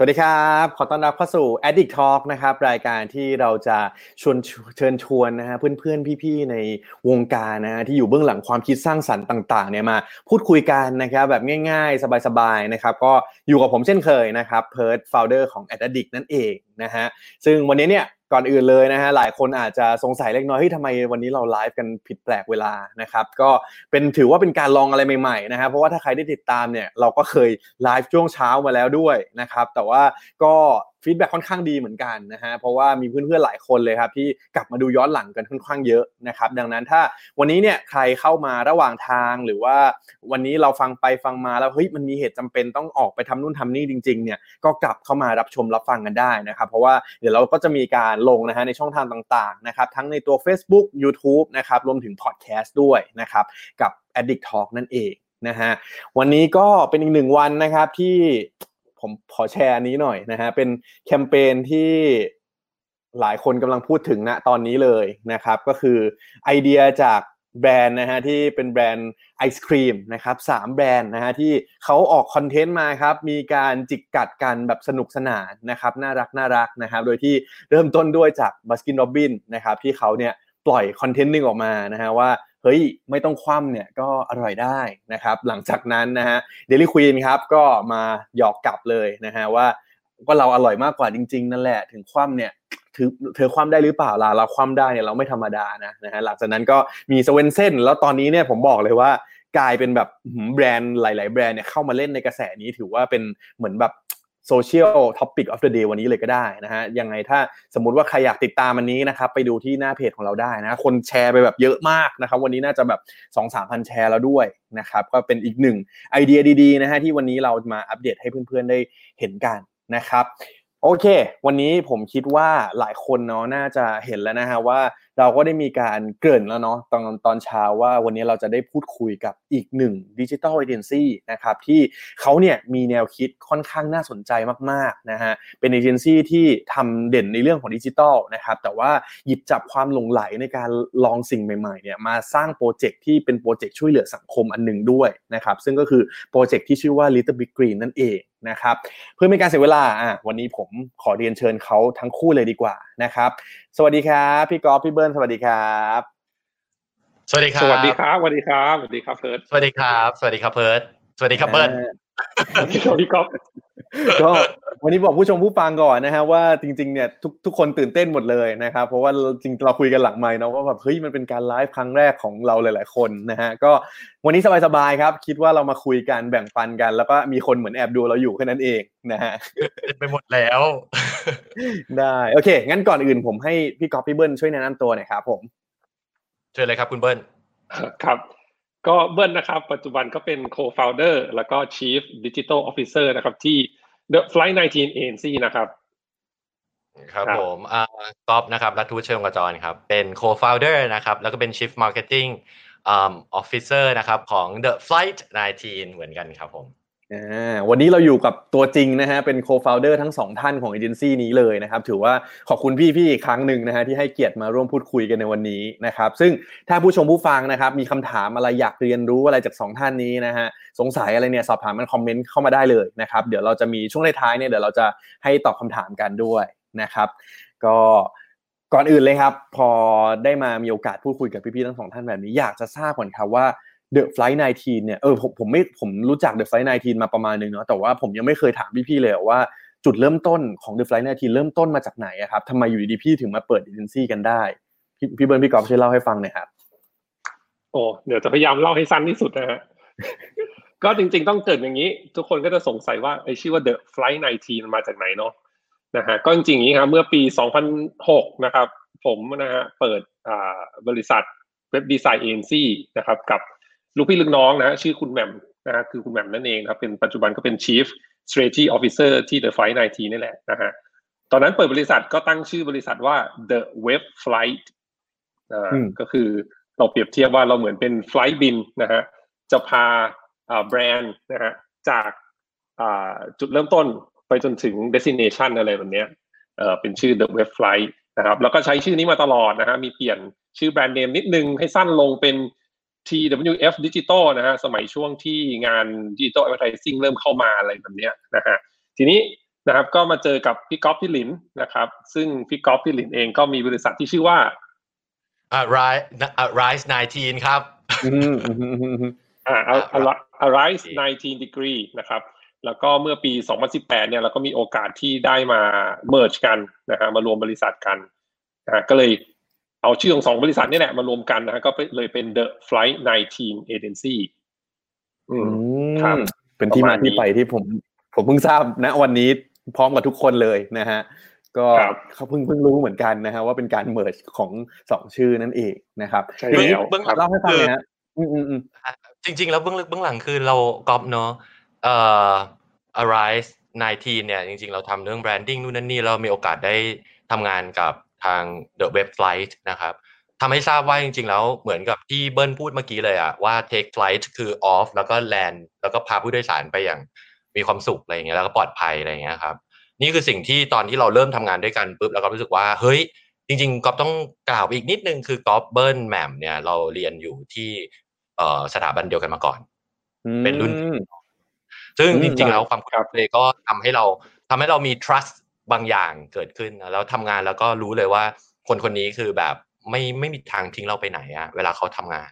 สวัสดีครับ ขอต้อนรับเข้าสู่ Addict Talk นะครับ รายการที่เราจะชวนเชิญชวนนะฮะเพื่อนๆ พี่ๆ ในวงการนะฮะที่อยู่เบื้องหลังความคิดสร้างสรรค์ต่าง ๆ เนี่ยมาพูดคุยกันนะครับแบบง่ายๆ สบายๆ นะครับ ก็อยู่กับผมเช่นเคยนะครับเพิร์ด founder ของ Addict นั่นเองนะฮะ ซึ่งวันนี้เนี่ย ก่อนอื่นเลยนะฮะหลายคนอาจจะสงสัยเล็กน้อยเฮ้ยทำไมวันนี้เราไลฟ์กันผิดแปลกเวลานะครับก็เป็นถือว่าเป็นการลองอะไรใหม่ๆนะฮะเพราะว่าถ้าใครได้ติดตามเนี่ยเราก็เคยไลฟ์ช่วงเช้ามาแล้วด้วยนะครับแต่ว่าก็ feedback ค่อนข้างดีเหมือนกันนะฮะเพราะว่ามีเพื่อนๆหลายคนเลยครับที่กลับมาดูย้อนหลังกันค่อนข้างเยอะนะครับดังนั้นถ้าวันนี้เนี่ยใครเข้ามาระหว่างทางหรือว่าวันนี้เราฟังไปฟังมาแล้วเฮ้ยมันมีเหตุจำเป็นต้องออกไปทำนู่นทำนี่จริงๆเนี่ยก็กลับเข้ามารับชมรับฟังกันได้นะครับเพราะว่าเดี๋ยวเราก็จะมีการลงนะฮะในช่องทางต่างๆนะครับทั้งในตัว Facebook YouTube นะครับรวมถึงพอดแคสต์ด้วยนะครับกับ Addict Talk นั่นเองนะฮะวันนี้ก็เป็นอีกหนึ่งวันนะครับที่ ผมขอแชร์อันนี้หน่อยนะฮะเป็นแคมเปญที่หลายคนกำลังพูดถึงณตอนนี้เลยนะครับ ก็คือไอเดียจากแบรนด์นะฮะที่เป็นแบรนด์ไอศกรีมนะครับสามแบรนด์นะฮะที่เขาออกคอนเทนต์มาครับ มีการจิกกัดกันแบบสนุกสนานนะครับ น่ารักน่ารักนะครับ โดยที่เริ่มต้นด้วยจาก Baskin Robbins นะครับที่เขาเนี่ยปล่อยคอนเทนต์หนึ่งออกมานะฮะว่า เฮ้ยไม่ต้องคว่ำเนี่ยก็อร่อยได้นะครับ หลังจากนั้นนะฮะ Dairy Queen ครับก็มาหยอกกลับเลยนะฮะว่าก็เราอร่อยมากกว่าจริง ๆ นั่นแหละถึงคว่ำเนี่ยถือเธอคว่ำได้หรือเปล่าล่ะเราคว่ำได้เนี่ยเราไม่ธรรมดานะนะฮะหลังจากนั้นก็มี Swensen's แล้วตอนนี้เนี่ยผมบอกเลยว่ากลายเป็นแบบแบรนด์หลาย ๆ แบรนด์เนี่ยเข้ามาเล่นในกระแสนี้ถือว่าเป็นเหมือนแบบ social topic of the day วันนี้เลยก็ได้นะฮะยังไงถ้าสมมติว่าใครอยากติดตามวันนี้นะครับไปดูที่หน้าเพจของเราได้นะคนแชร์ไปแบบเยอะมากนะครับวันนี้น่าจะแบบ2 3 0 0 0 แชร์แล้วด้วยนะครับก็เป็นอีกหนึ่งไอเดียดีๆนะฮะที่วันนี้เรามาอัปเดตให้เพื่อนๆได้เห็นกันนะครับ โอเค วันนี้ผมคิดว่าหลายคนเนาะน่าจะเห็นแล้วนะฮะว่าเราก็ได้มีการเกริ่นแล้วเนาะตอนตอนเช้าว่าวันนี้เราจะได้พูดคุยกับอีกหนึ่งดิจิทัลเอเจนซี่นะครับที่เขาเนี่ยมีแนวคิดค่อนข้างน่าสนใจมากๆนะฮะเป็นเอเจนซี่ที่ทำเด่นในเรื่องของดิจิทัลนะครับแต่ว่าหยิบจับความหลงไหลในการลองสิ่งใหม่ๆเนี่ยมาสร้างโปรเจกต์ที่เป็นโปรเจกต์ช่วยเหลือสังคมอันหนึ่งด้วยนะครับซึ่งก็คือโปรเจกต์ที่ชื่อว่า Little Big Green นั่นเอง นะครับเพื่อไม่การเสียเวลาอะวันนี้ผมขอเรียนเชิญเขาทั้งคู่เลยดีกว่านะครับ สวัสดีครับพี่กอล์ฟพี่เบิร์ดสวัสดีครับสวัสดีครับ สวัสดีครับ สวัสดีครับ สวัสดีครับเพิร์ดสวัสดีครับ สวัสดีครับเพิร์ดสวัสดีครับเบิร์ดสวัสดีครับพี่กอล์ฟ ก็วันนี้บอกผู้ชมผู้ฟังก่อนนะฮะว่าจริงๆเนี่ยทุกทุกคนตื่นเต้นหมดเลยนะครับ เพราะว่าจริงเราคุยกันหลังไมค์เนาะว่าแบบเฮ้ยมันเป็นการไลฟ์ครั้งแรกของเราหลาย ๆ คนนะฮะก็วันนี้สบายๆครับ คิดว่าเรามาคุยกันแบ่งปันกัน แล้วก็มีคนเหมือนแอบดูเราอยู่แค่นั้นเองนะฮะไปหมดแล้ว ได้โอเค งั้นก่อนอื่นผมให้พี่กอฟพี่เบิ้ลช่วยแนะนำตัวหน่อยครับผมเชิญเลยครับคุณเบิร์นครับก็เบิ้ลนะครับ ปัจจุบันก็เป็น co-founder แล้วก็ chief digital officer นะครับที่ The Flight 19 Agency นะครับครับครับผมอ่ากอฟนะครับรัฐทูตเชิงกระจรครับ เป็น co-founder นะครับ แล้วก็เป็น chief marketing um, officer นะครับ ของ The Flight 19 เหมือนกันครับผมอ่า วันนี้เราอยู่กับตัวจริงนะฮะเป็น co-founder ทั้งสองท่านของเอเจนซี่นี้เลยนะครับ ถือว่าขอบคุณพี่ๆอีกครั้งหนึ่งนะฮะที่ให้เกียรติมาร่วมพูดคุยกันในวันนี้นะครับ ซึ่งถ้าผู้ชมผู้ฟังนะครับ มีคำถามอะไรอยากเรียนรู้อะไรจากสองท่านนี้นะฮะสงสัยอะไรเนี่ยสอบถามมันคอมเมนต์เข้ามาได้เลยนะครับ เดี๋ยวเราจะมีช่วงท้ายๆเนี่ยเดี๋ยวเราจะให้ตอบคำถามกันด้วยนะครับ ก็ก่อนอื่นเลยครับ พอได้มามีโอกาสพูดคุยกับพี่ๆทั้งสองท่านแบบนี้อยากจะทราบก่อนครับว่า The Flight 19เนี่ยเออผมผมไม่ผมรู้จัก The Flight 19มาประมาณนึงเนาะแต่ว่าผมยังไม่เคยถามพี่ๆเลยว่าจุดเริ่มต้นของ The Flight 19เริ่มต้นมาจากไหนครับทำไมอยู่ดีๆพี่ถึงมาเปิดเอเจนซี่กันได้ พี่พี่เบิร์นพี่กอล์ฟช่วยเล่าให้ฟังหน่อยครับโอ้เดี๋ยวจะพยายามเล่าให้สั้นที่สุดนะฮะก็จริงๆต้องเกิดอย่างนี้ ทุกคนก็จะสงสัยว่าไอชื่อว่า The Flight 19มันมาจากไหนเนาะนะฮะก็จริงๆอย่างนี้ครับเมื่อปี 2006 นะครับ ผมนะฮะเปิดอ่าบริษัทเว็บดีไซน์เอ็นซีนะครับกับ ลูกพี่ลูกน้องนะฮะชื่อคุณแหม่มนะฮะคือคุณแหม่มนั่นเองนะครับเป็นปัจจุบันก็เป็น Chief Strategy Officer ที่ The Flight 19นี่แหละนะฮะตอนนั้นเปิดบริษัทก็ตั้งชื่อบริษัทว่า The Web Flight อ่าอืมก็คือเราเปรียบเทียบว่าเราเหมือนเป็นไฟล์บินนะฮะจะพาอ่าแบรนด์นะฮะจากอ่าจุดเริ่มต้นไปจนถึง destination อะไรแบบเนี้ยเออเป็นชื่อ the web flight นะครับแล้วก็ใช้ชื่อนี้มาตลอดนะฮะมีเปลี่ยนชื่อแบรนด์เนมนิดนึงให้สั้นลงเป็น TWF Digital นะฮะสมัยช่วงที่งาน Digital Advertising เริ่มเข้ามาอะไรแบบเนี้ยนะฮะทีนี้นะครับก็มาเจอกับพี่ก๊อฟพี่หลินนะครับ ซึ่งพี่ก๊อฟพี่หลินเองก็มีบริษัทที่ชื่อว่าอ่า rise อ่า rise 19 ครับอืมอืมอืมอืมอืมอ่าอ่า Arise 19 degree นะครับ แล้วก็เมื่อปี 2018 เนี่ยเราก็มีโอกาสที่ได้มา merge กันนะฮะมารวมบริษัทกันนะฮะก็เลย เอาชื่อของสองบริษัทนี่แหละมารวมกันนะฮะก็เลยเป็น The Flight 19 Agency อือืมมครับเป็นที่ประมามาณนี้ที่ไปที่ผมผมเพิ่งทราบนะวันนี้พร้อมกับทุกคนเลยนะฮะก็ครับเขาเพิ่งเพิ่งรู้เหมือนกันนะฮะว่าเป็นการเมิร์ของสองชื่อนั่นเองนะครับใช่ทีนี้แล้วเบื้องครับเล่าให้ฟังเลยฮะอืมอืมอืมจริง ๆ แล้วเบื้องลึกเบื้องหลังคือเรากอบเนาะเอ่อ arise 19เนี่ยจริง ๆ เราทำเรื่อง branding นู่นนั่นนี่เรามีโอกาสได้ทำงานกับ ทาง the web flight นะครับทำให้ทราบว่าจริงๆแล้วเหมือนกับที่เบิ้ลพูดเมื่อกี้เลยอะว่า take flight คือ off แล้วก็ land แล้วก็พาผู้โดยสารไปอย่างมีความสุขอะไรอย่างเงี้ยแล้วก็ปลอดภัยอะไรอย่างเงี้ยครับนี่คือสิ่งที่ตอนที่เราเริ่มทำงานด้วยกันปุ๊บเราก็รู้สึกว่าเฮ้ยจริงๆก๊อฟต้องกล่าวอีกนิดนึงคือก๊อฟเบิร์นแหม่มเนี่ยเราเรียนอยู่ที่เอ่อสถาบันเดียวกันมาก่อน เป็นรุ่นอืมซึ่งอืมจริงๆแล้วความครับเลยก็ทำให้เราทำให้เรามี trust บางอย่างเกิดขึ้นนะแล้วทำงานแล้วก็รู้เลยว่า คนคนนี้คือแบบไม่ไม่มีทางทิ้งเราไปไหนอะเวลาเขาทำงาน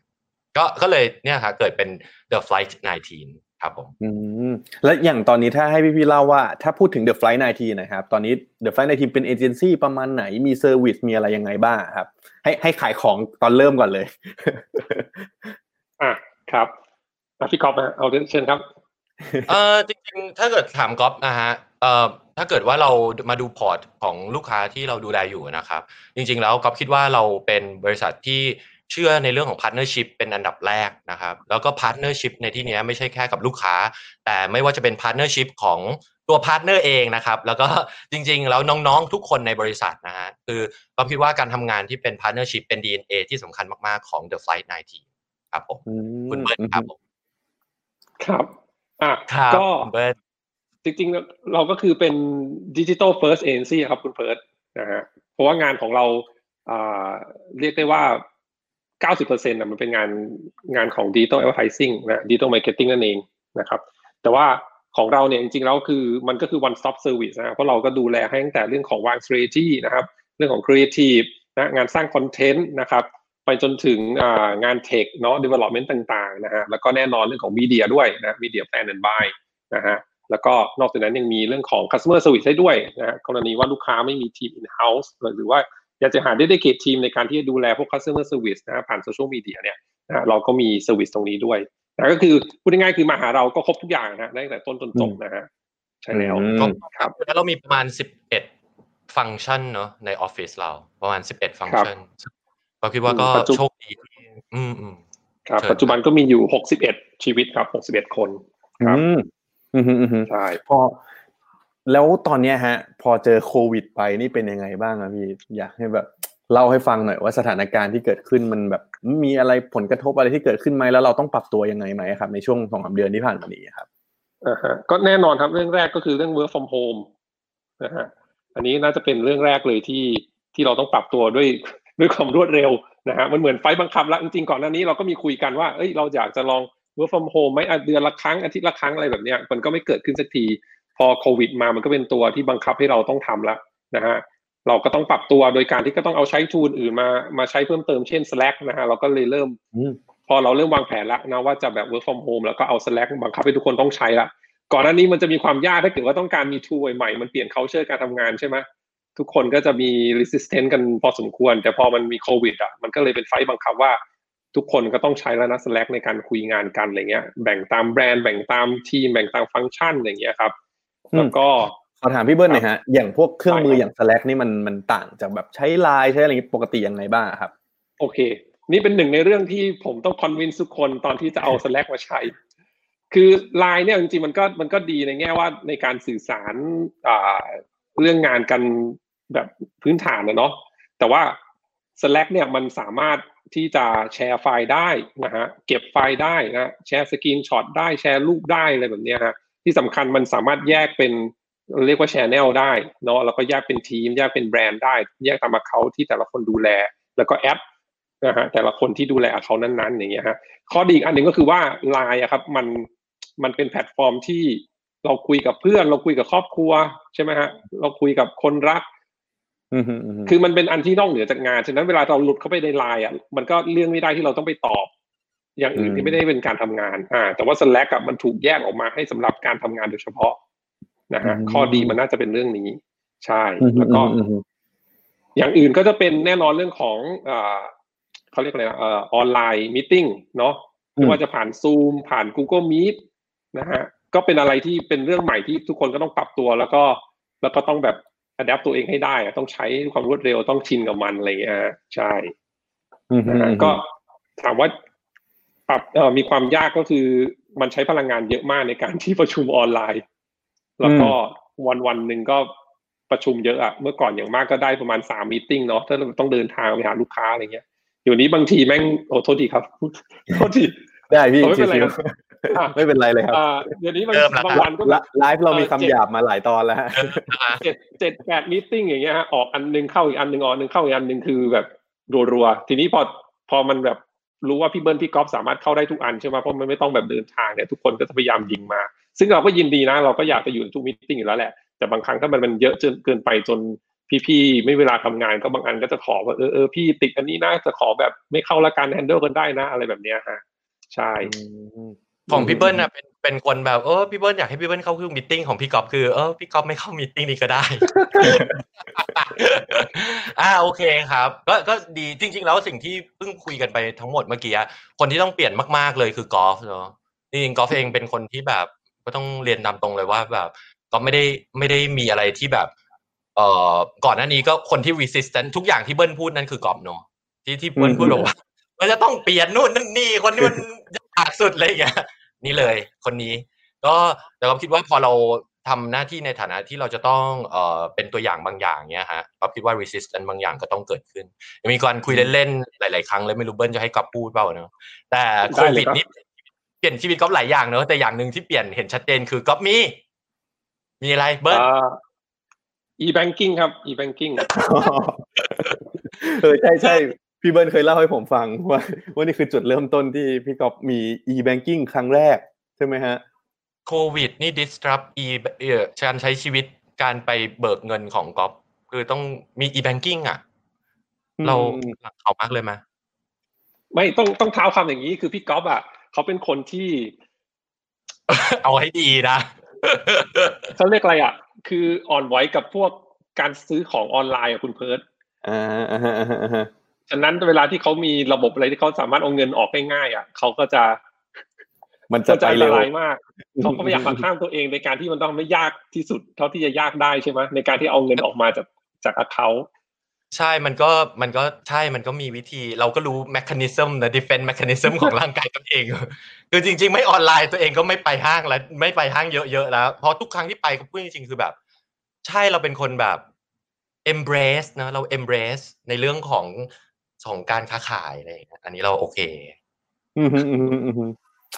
ก็ก็เลยเนี่ยค่ะเกิดเป็น The Flight 19 ครับผมอืมแล้วอย่างตอนนี้ถ้าให้พี่พี่ๆเล่าว่าถ้าพูดถึง The Flight 19 นะครับ ตอนนี้ The Flight 19 เป็นเอเจนซี่ประมาณไหนมี service มีอะไรยังไงบ้างครับ ให้ให้ขายของตอนเริ่มก่อนเลยอะครับอะพี่กอล์ฟนะเอาเชิญครับเออจริงๆ ถ้าเกิดถามกอล์ฟนะฮะเอ่อ ถ้าเกิดว่าเรามาดู port ของลูกค้าที่เราดูแลอยู่นะครับ จริงๆแล้วกอล์ฟคิดว่าเราเป็นบริษัทที่เชื่อในเรื่องของ partnership เป็นอันดับแรกนะครับ แล้วก็ partnership ในที่เนี้ยไม่ใช่แค่กับลูกค้า แต่ไม่ว่าจะเป็น partnership ของตัว partner เองนะครับ แล้วก็จริงๆ แล้วน้องๆ ทุกคนในบริษัทนะฮะคือกอล์ฟคิดว่าการทำงานที่เป็นพาร์ทเนอร์ชิพเป็น DNA ที่สำคัญมากๆของ The Flight 19 ครับผมอืมคุณเบิร์ดครับผม ครับ อะครับก็คุณเบิร์ด จริงๆ เราก็คือเป็นดิจิ t a ลเฟิร์สเอเจนซี่ครับคุณเพิร์ดนะฮะเพราะว่างานของเราเรียกได้ว่า 90%นะมันเป็นงานงานของดิจิ t a ลแอ v e r t i ซิ่งนะดิจิ t a ลมาร์เก็ตติ้งนั่นเองนะครับ แต่ว่าของเราเนี่ยจริงๆ แล้วคือมันก็คือ one stop service นะเพราะเราก็ดูแลให้ตั้งแต่เรื่องของวาง strategy นะครับ เรื่องของ creative นะงานสร้างคอนเทนต์นะครับ ไปจนถึงงาน tech เนาะ development ต่างๆนะฮะแล้วก็แน่นอนเรื่องของ media ด้วยนะ media plan and buy นะฮะ แล้วก็นอกจากนั้นยังมีเรื่องของ customer service ได้ด้วยนะฮะกรณีว่าลูกค้าไม่มีทีม in house หรือว่าอยากจะหา dedicated ทีมในการที่จะดูแลพวก customer service นะฮะผ่าน social media เนี่ยนะฮะเราก็มี service ตรงนี้ด้วยนะก็คือพูดง่ายๆคือมาหาเราก็ครบทุกอย่างนะฮะตั้งแต่ต้นจนจบนะฮะใช่แล้วอืมครับแล้วเรามีประมาณ11ฟังก์ชันเนอะในออฟฟิศเราประมาณ11ฟังก์ชันเราคิดว่าก็ปัจจุโชคดีที่อืมอืมครับเชิญปัจจุบันก็มีอยู่61ชีวิตครับ61คนครับ อืมอืมอืมอืมใช่พอแล้วตอนเนี้ยฮะ พอเจอโควิดไปนี่เป็นยังไงบ้างอะพี่อยากให้แบบเล่าให้ฟังหน่อยว่าสถานการณ์ที่เกิดขึ้นมันแบบมีอะไรผลกระทบอะไรที่เกิดขึ้นไหมแล้วเราต้องปรับตัวยังไงไหมครับ ในช่วงสองสามเดือนที่ผ่านมานี้ครับอ่าฮะก็แน่นอนครับเรื่องแรกก็คือเรื่อง work from home นะฮะอันนี้น่าจะเป็นเรื่องแรกเลยที่ที่เราต้องปรับตัวด้วยด้วยความรวดเร็วนะฮะมันเหมือนไฟล์บังคับแล้วจริงๆก่อนหน้านี้เราก็มีคุยกันว่าเอ้ยเราอยากจะลอง work from home ไหมอะเดือนละครั้งอาทิตย์ละครั้งอะไรแบบเนี้ยมันก็ไม่เกิดขึ้นสักที พอโควิดมามันก็เป็นตัวที่บังคับให้เราต้องทำแล้วนะฮะเราก็ต้องปรับตัวโดยการที่ก็ต้องเอาใช้ทูลอื่นมามาใช้เพิ่มเติมเช่น Slack นะฮะเราก็เลยเริ่มอืมพอเราเริ่มวางแผนแล้วนะว่าจะแบบ work from home แล้วก็เอา Slack บังคับให้ทุกคนต้องใช้ละก่อนหน้านี้มันจะมีความยากถ้าเกิดว่าต้องการมี tool ใหม่ๆมันเปลี่ยน culture การทำงานใช่ไหมทุกคนก็จะมี resistance กันพอสมควร แต่พอมันมีโควิดอะมันก็เลยเป็นไฟต์บังคับว่า ทุกคนก็ต้องใช้แล้วนะ Slack ในการคุยงานกันอะไรเงี้ย แบ่งตามแบรนด์แบ่งตามทีมแบ่งตามฟังก์ชันอย่างเงี้ยครับอืมแล้วก็ขอถามพี่เบิ้ลหน่อยฮะ อย่างพวกเครื่องมือได้ครับอย่าง Slack นี่มันมันต่างจากแบบใช้ไลน์ใช้อะไรอย่างงี้ปกติยังไงบ้างครับ โอเค นี่เป็นหนึ่งในเรื่องที่ผมต้องคอนวินทุกคนตอนที่จะเอา Slack มาใช้ คือไลน์เนี่ยจริงๆมันก็มันก็ดีในแง่ว่าในการสื่อสารอ่าเรื่องงานกันแบบพื้นฐานนะเนาะแต่ว่า Slack เนี่ยมันสามารถ ที่จะแชร์ไฟล์ได้นะฮะเก็บไฟล์ได้นะแชร์ screenshot ได้แชร์รูปได้อะไรแบบนี้ฮะที่สำคัญมันสามารถแยกเป็นเรียกว่า channel ได้เนาะแล้วก็แยกเป็นทีม แยกเป็นแบรนด์ได้ แยกตามเขาที่แต่ละคนดูแล แล้วก็แอปนะฮะแต่ละคนที่ดูแลเขานั้นๆอย่างเงี้ยฮะข้อดีอีกอันหนึ่งก็คือว่าไลน์อะครับมันมันเป็นแพลตฟอร์มที่เราคุยกับเพื่อน เราคุยกับครอบครัวใช่ไหมฮะเราคุยกับคนรัก คือมันเป็นอันที่นอกเหนือจากงาน ฉะนั้นเวลาเราหลุดเข้าไปในไลน์อะ มันก็เลี่ยงไม่ได้ที่เราต้องไปตอบ อย่างอื่นที่ไม่ได้เป็นการทำงาน อ่า แต่ว่า Slack อะมันถูกแยกออกมาให้สำหรับการทำงานโดยเฉพาะนะฮะ ข้อดีมันน่าจะเป็นเรื่องนี้ ใช่อืมฮึแล้วก็อืมฮึอย่างอื่นก็จะเป็นแน่นอนเรื่องของเอ่อเขาเรียกอะไรนะเอ่อ online meetingเนาะไม่ว่าจะผ่าน Zoom ผ่าน Google Meet นะฮะ ก็เป็นอะไรที่เป็นเรื่องใหม่ที่ทุกคนก็ต้องปรับตัวแล้วก็ แล้วก็ต้องแบบ adapt ตัวเองให้ได้อะต้องใช้ความรวดเร็วต้องชินกับมันอะไรอย่างเงี้ยฮะใช่อืมฮึนะฮะอืมฮึก็ถามว่าปรับเอ่อมีความยากก็คือมันใช้พลังงานเยอะมากในการที่ประชุมออนไลน์ แล้วก็วันวันหนึ่งก็ประชุมเยอะอะเมื่อก่อนอย่างมากก็ได้ประมาณสามมีติ้งเนาะถ้าเราต้องเดินทางไปหาลูกค้าอะไรเงี้ยเดี๋ยวนี้บางทีแม่งโอ้โทษทีครับโทษทีได้พี่ไม่เป็นไรชิวครับอะๆ ไม่เป็นไรเลยครับอ่าเดี๋ยวนี้บางเริ่มแล้วบางครับวันก็แบบไลฟ์เรามีเออคำเจ็ดหยาบมาหลายตอนแล้วฮะเจ็ดเจ็ดแปด meeting อย่างเงี้ยฮะออกอันหนึงเข้าอีกอันหนึงออกอันหนึงเข้าอีกอันหนึงคือแบบรัวๆทีนี้พอพอมันแบบรู้ว่าพี่เบิ้ลพี่ก๊อฟสามารถเข้าได้ทุกอันใช่ไหมเพราะมันไม่ต้องแบบเดินทางเนี่ยทุกคนก็จะพยายามยิงมา ซึ่งเราก็ยินดีนะ เราก็อยากจะอยู่ในทุก meeting อยู่แล้วแหละแต่บางครั้งถ้ามันมันเยอะจนเกินไปจนพี่ๆไม่เวลาทำงานก็บางอันก็จะขอว่าเออเออพี่ติดอันนี้นะจะขอแบบไม่เข้าละกัน handle กันได้นะ อะไรแบบเนี้ยฮะใช่ ของพี่เบิ้ลนะเป็นเป็นคนแบบเออพี่เบิ้ลอยากให้พี่เบิ้ลเข้า meeting ของพี่กอฟคือเออพี่กอฟไม่เข้า meeting นี้ก็ได้ อ่าโอเคครับ ก็ก็ดีจริง ๆ แล้วสิ่งที่เพิ่งคุยกันไปทั้งหมดเมื่อกี้อะคนที่ต้องเปลี่ยนมากๆเลยคือกอล์ฟเนาะจริงๆกอล์ฟเองเป็นคนที่แบบก็ต้องเรียนตามตรงเลยว่าแบบก็ไม่ได้ไม่ได้มีอะไรที่แบบ เอ่อก่อนหน้านี้ก็คนที่ resistant ทุกอย่างที่เบิ้ลพูดนั่นคือกอล์ฟเนาะที่ที่เบิ้ลพูดบอกว่ามันจะต้องเปลี่ยนนู่นนั่นนี่คนที่มันยากสุดเลยอย่างเงี้ย นี่เลย คนนี้ ก็แต่ก็คิดว่าพอเราทำหน้าที่ในฐานะที่เราจะต้องเอ่อเป็นตัวอย่างบางอย่างเนี้ยฮะก็คิดว่า resistance บางอย่างก็ต้องเกิดขึ้นยังมีการคุยเล่นๆหลาย ๆ ครั้งเลยไม่รู้เบิ้ลจะให้กอบพูดเปล่าเนอะแต่โควิดได้เลยครับนี่เปลี่ยนชีวิตก๊อฟหลายอย่างเนอะแต่อย่างหนึ่งที่เปลี่ยนเห็นชัดเจนคือก๊อฟมี มีอะไรเบิ้ลอ่า e-banking ครับ e-banking เออใช่ใช่ พี่เบิร์นเคยเล่าให้ผมฟังว่าว่านี่คือจุดเริ่มต้นที่พี่ก๊อฟมี e-banking ครั้งแรก ใช่ไหมฮะโควิดนี่ disrupt e เอ่อการใช้ชีวิตการไปเบิกเงินของก๊อฟคือต้องมี e-banking อะอืมเราหลังเขามากเลยไหมไม่ต้องต้องเท้าความอย่างนี้คือพี่ก๊อฟอะเขาเป็นคนที่ เอาให้ดีนะเขาเรียกอะไรอะ คืออ่อนไหวกับพวกการซื้อของออนไลน์อะคุณเพิร์ดอ่า อ่าฮะอ่าฮะอ่าฮะฉะนั้นเวลาที่เขามีระบบอะไรที่เขาสามารถเอาเงินออกง่ายๆอะเขาก็จะ มันจะก็จะไปอันตเร็วรายมากเขาก็พยายามมาข้ามตัวเองในการที่มันต้องไม่ยากที่สุด เท่าที่จะยากได้ใช่ไหมในการที่เอาเงินออกมาจากจากอเขาใช่ มันก็ มันก็ใช่ มันก็มีวิธี เราก็รู้ mechanism นะ defense mechanism ของร่างกายตัวเอง คือจริง ๆ ไม่ออนไลน์ตัวเองก็ไม่ไปห้างแล้ว ไม่ไปห้างเยอะๆแล้ว เพราะทุกครั้งที่ไปก็พูดจริงๆ คือแบบ ใช่ เราเป็นคนแบบ embrace นะ เรา embrace ในเรื่องของ ของการค้าขายอะไรอย่างเงี้ยอันนี้เราโอเคอืมฮึอืมฮึอืมฮึ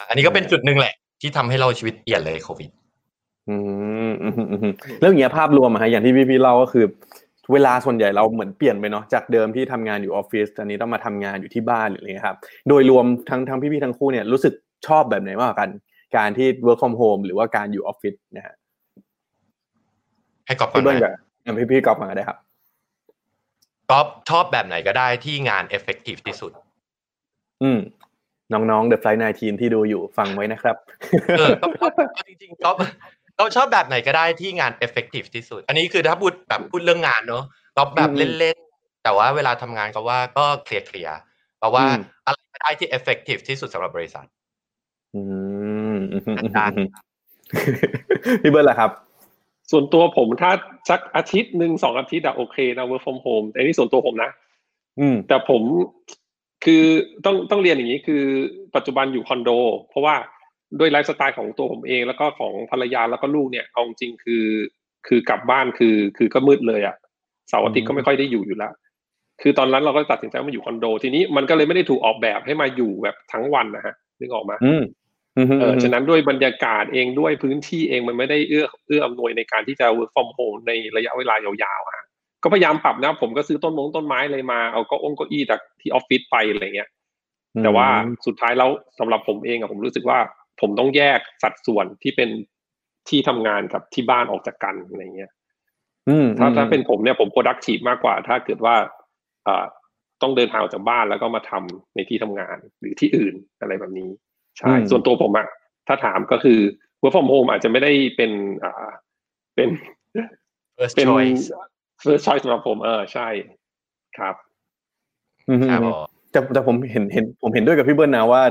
อันนี้ก็เป็นจุดหนึ่งแหละ ที่ทำให้เราชีวิตเปลี่ยนเลยโควิด อืมอืมฮึอืมฮึแล้วอย่างเงี้ยภาพรวมอะฮะอย่างที่พี่พี่เล่าก็คือ เวลาส่วนใหญ่เราเหมือนเปลี่ยนไปเนาะจากเดิมที่ทำงานอยู่ออฟฟิศตอนนี้ต้องมาทำงานอยู่ที่บ้านหรืออะไรเงี้ยครับ โดยรวมทั้งทั้งพี่พี่ๆทั้งคู่เนี่ยรู้สึกชอบแบบไหนมากกว่ากัน การที่ work from home หรือว่าการอยู่ออฟฟิศนะฮะให้กอบก่อพี่นเบิ้ลไหมกับพี่พี่ๆกอล์ฟมาก็ได้ครับ กอบชอบแบบไหนก็ได้ที่งาน effective ที่สุด อืมน้องๆ The Flight 19 ที่ดูอยู่ฟังไว้นะครับเออก็ก็จริงๆก็ก็ชอบแบบไหนก็ได้ที่งาน effective ที่สุด อันนี้คือถ้าพูดแบบพูดเรื่องงานเนอะก็แบบอืมเล่นๆ แต่ว่าเวลาทำงานก็ว่าก็เคลียร์เคลียร์ๆแปลว่าอืมอะไรก็ได้ที่ effective ที่สุดสำหรับบริษัท อืมอืมอืมอืมอาจารย์อืมพี่เบิ้ลล่ะครับ ส่วนตัวผมถ้าสักอาทิตย์หนึ่งสองอาทิตย์อะโอเคนะ work from home แต่นี่ส่วนตัวผมนะ อืม แต่ผมคือต้องต้องเรียนอย่างนี้คือปัจจุบันอยู่คอนโด เพราะว่าด้วยไลฟ์สไตล์ของตัวผมเองแล้วก็ของภรรยาแล้วก็ลูกเนี่ยเอาจริงๆคือ คือกลับบ้านคือ คือก็มืดเลยอะเสาร์อาทิตย์ก็ไม่ค่อยได้อยู่อยู่แล้ว คือตอนนั้นเราก็ตัดสินใจมาอยู่คอนโด ทีนี้มันก็เลยไม่ได้ถูกออกแบบให้มาอยู่แบบทั้งวันนะฮะนึกออกมาอืม เออฉะนั้นด้วยบรรยากาศเองด้วยพื้นที่เองมันไม่ได้เอื้อเอื้ออำนวยในการที่จะ work from home ในระยะเวลายาวๆอะก็พยายามปรับนะ ผมก็ซื้อต้นมงต้นไม้เลยมาเอาก็องเก็อี้จากที่ออฟฟิศไปอะไรเงี้ย แต่ว่าสุดท้ายแล้วสำหรับผมเองอะผมรู้สึกว่า ผมต้องแยกสัดส่วนที่เป็นที่ทำงานกับที่บ้านออกจากกันอะไรเงี้ยอืมถ้าถ้าเป็นผมเนี่ยผม productive มากกว่า ถ้าเกิดว่าอ่าต้องเดินทางออกจากบ้านแล้วก็มาทำในที่ทำงานหรือที่อื่นอะไรแบบนี้ ใช่ส่วนตัวผมอะถ้าถามก็คือ work from home อาจจะไม่ได้เป็นอ่าเป็น first เป็น choice first choice สำหรับผมเออใช่ครับอืมครับผมแต่แต่ผมเห็นเห็นผมเห็นด้วยกับพี่เบิ้ลนะว่า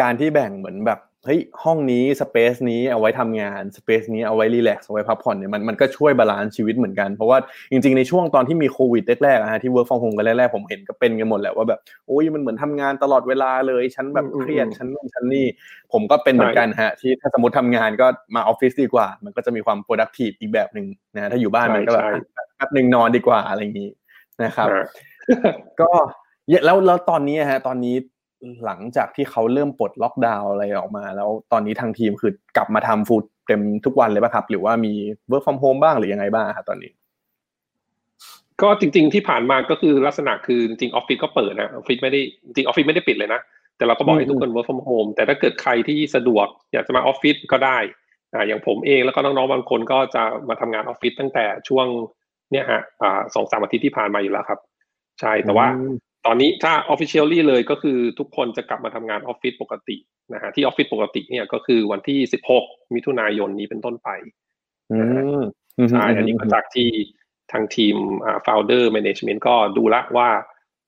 การที่แบ่งเหมือนแบบ เฮ้ยห้องนี้ space นี้เอาไว้ทำงาน space นี้เอาไว้ relax เอาไว้พักผ่อนเนี่ยมันมันก็ช่วย balance ชีวิตเหมือนกันเพราะว่าจริงๆในช่วงตอนที่มีโควิดแรกๆอะฮะที่ work from home กันแรกๆผมเห็นก็เป็นกันหมดแหละว่าแบบโอ้ยมันเหมือนทำงานตลอดเวลาเลยฉันแบบอืมเครียดอืมฉันนู่นฉันนี่ผมก็เป็นเหมือนกันฮะที่ถ้าสมมติทำงานก็มาออฟฟิศดีกว่า มันก็จะมีความ productive อีกแบบหนึ่งนะถ้าอยู่บ้านมันก็แบบใช่แป๊บหนึ่งนอนดีกว่าอะไรอย่างนี้นะครับอ่าก็เนี่ยแล้วแล้วตอนนี้ฮะตอนนี้ หลังจากที่เขาเริ่มปลดล็อกดาวน์อะไรออกมา แล้วตอนนี้ทางทีมคือกลับมาทำฟูดเต็มทุกวันเลยป่ะครับ หรือว่ามี work from home บ้างหรือยังไงบ้างครับตอนนี้ ก็จริง ๆ ที่ผ่านมาก็คือลักษณะคือจริงๆออฟฟิศก็เปิดนะออฟฟิศไม่ได้จริงออฟฟิศไม่ได้ปิดเลยนะ แต่เราก็บอกให้ทุกคน work from home แต่ถ้าเกิดใครที่สะดวก อยากจะมาออฟฟิศก็ได้อ่าอย่างผมเองแล้วก็น้องๆบางคนก็จะมาทำงานออฟฟิศตั้งแต่ช่วงเนี่ยฮะอ่าสองสามอาทิตย์ที่ผ่านมาอยู่แล้วครับ ใช่แต่ว่าอืม ตอนนี้ถ้า officially เลยก็คือทุกคนจะกลับมาทำงานออฟฟิศปกตินะฮะที่ออฟฟิศปกติเนี่ยก็คือวันที่ 16 มิถุนายนนี้เป็นต้นไปอืมใช่อันนี้ก็จากที่ทางทีมอ่า founder management ก็ดูละว่า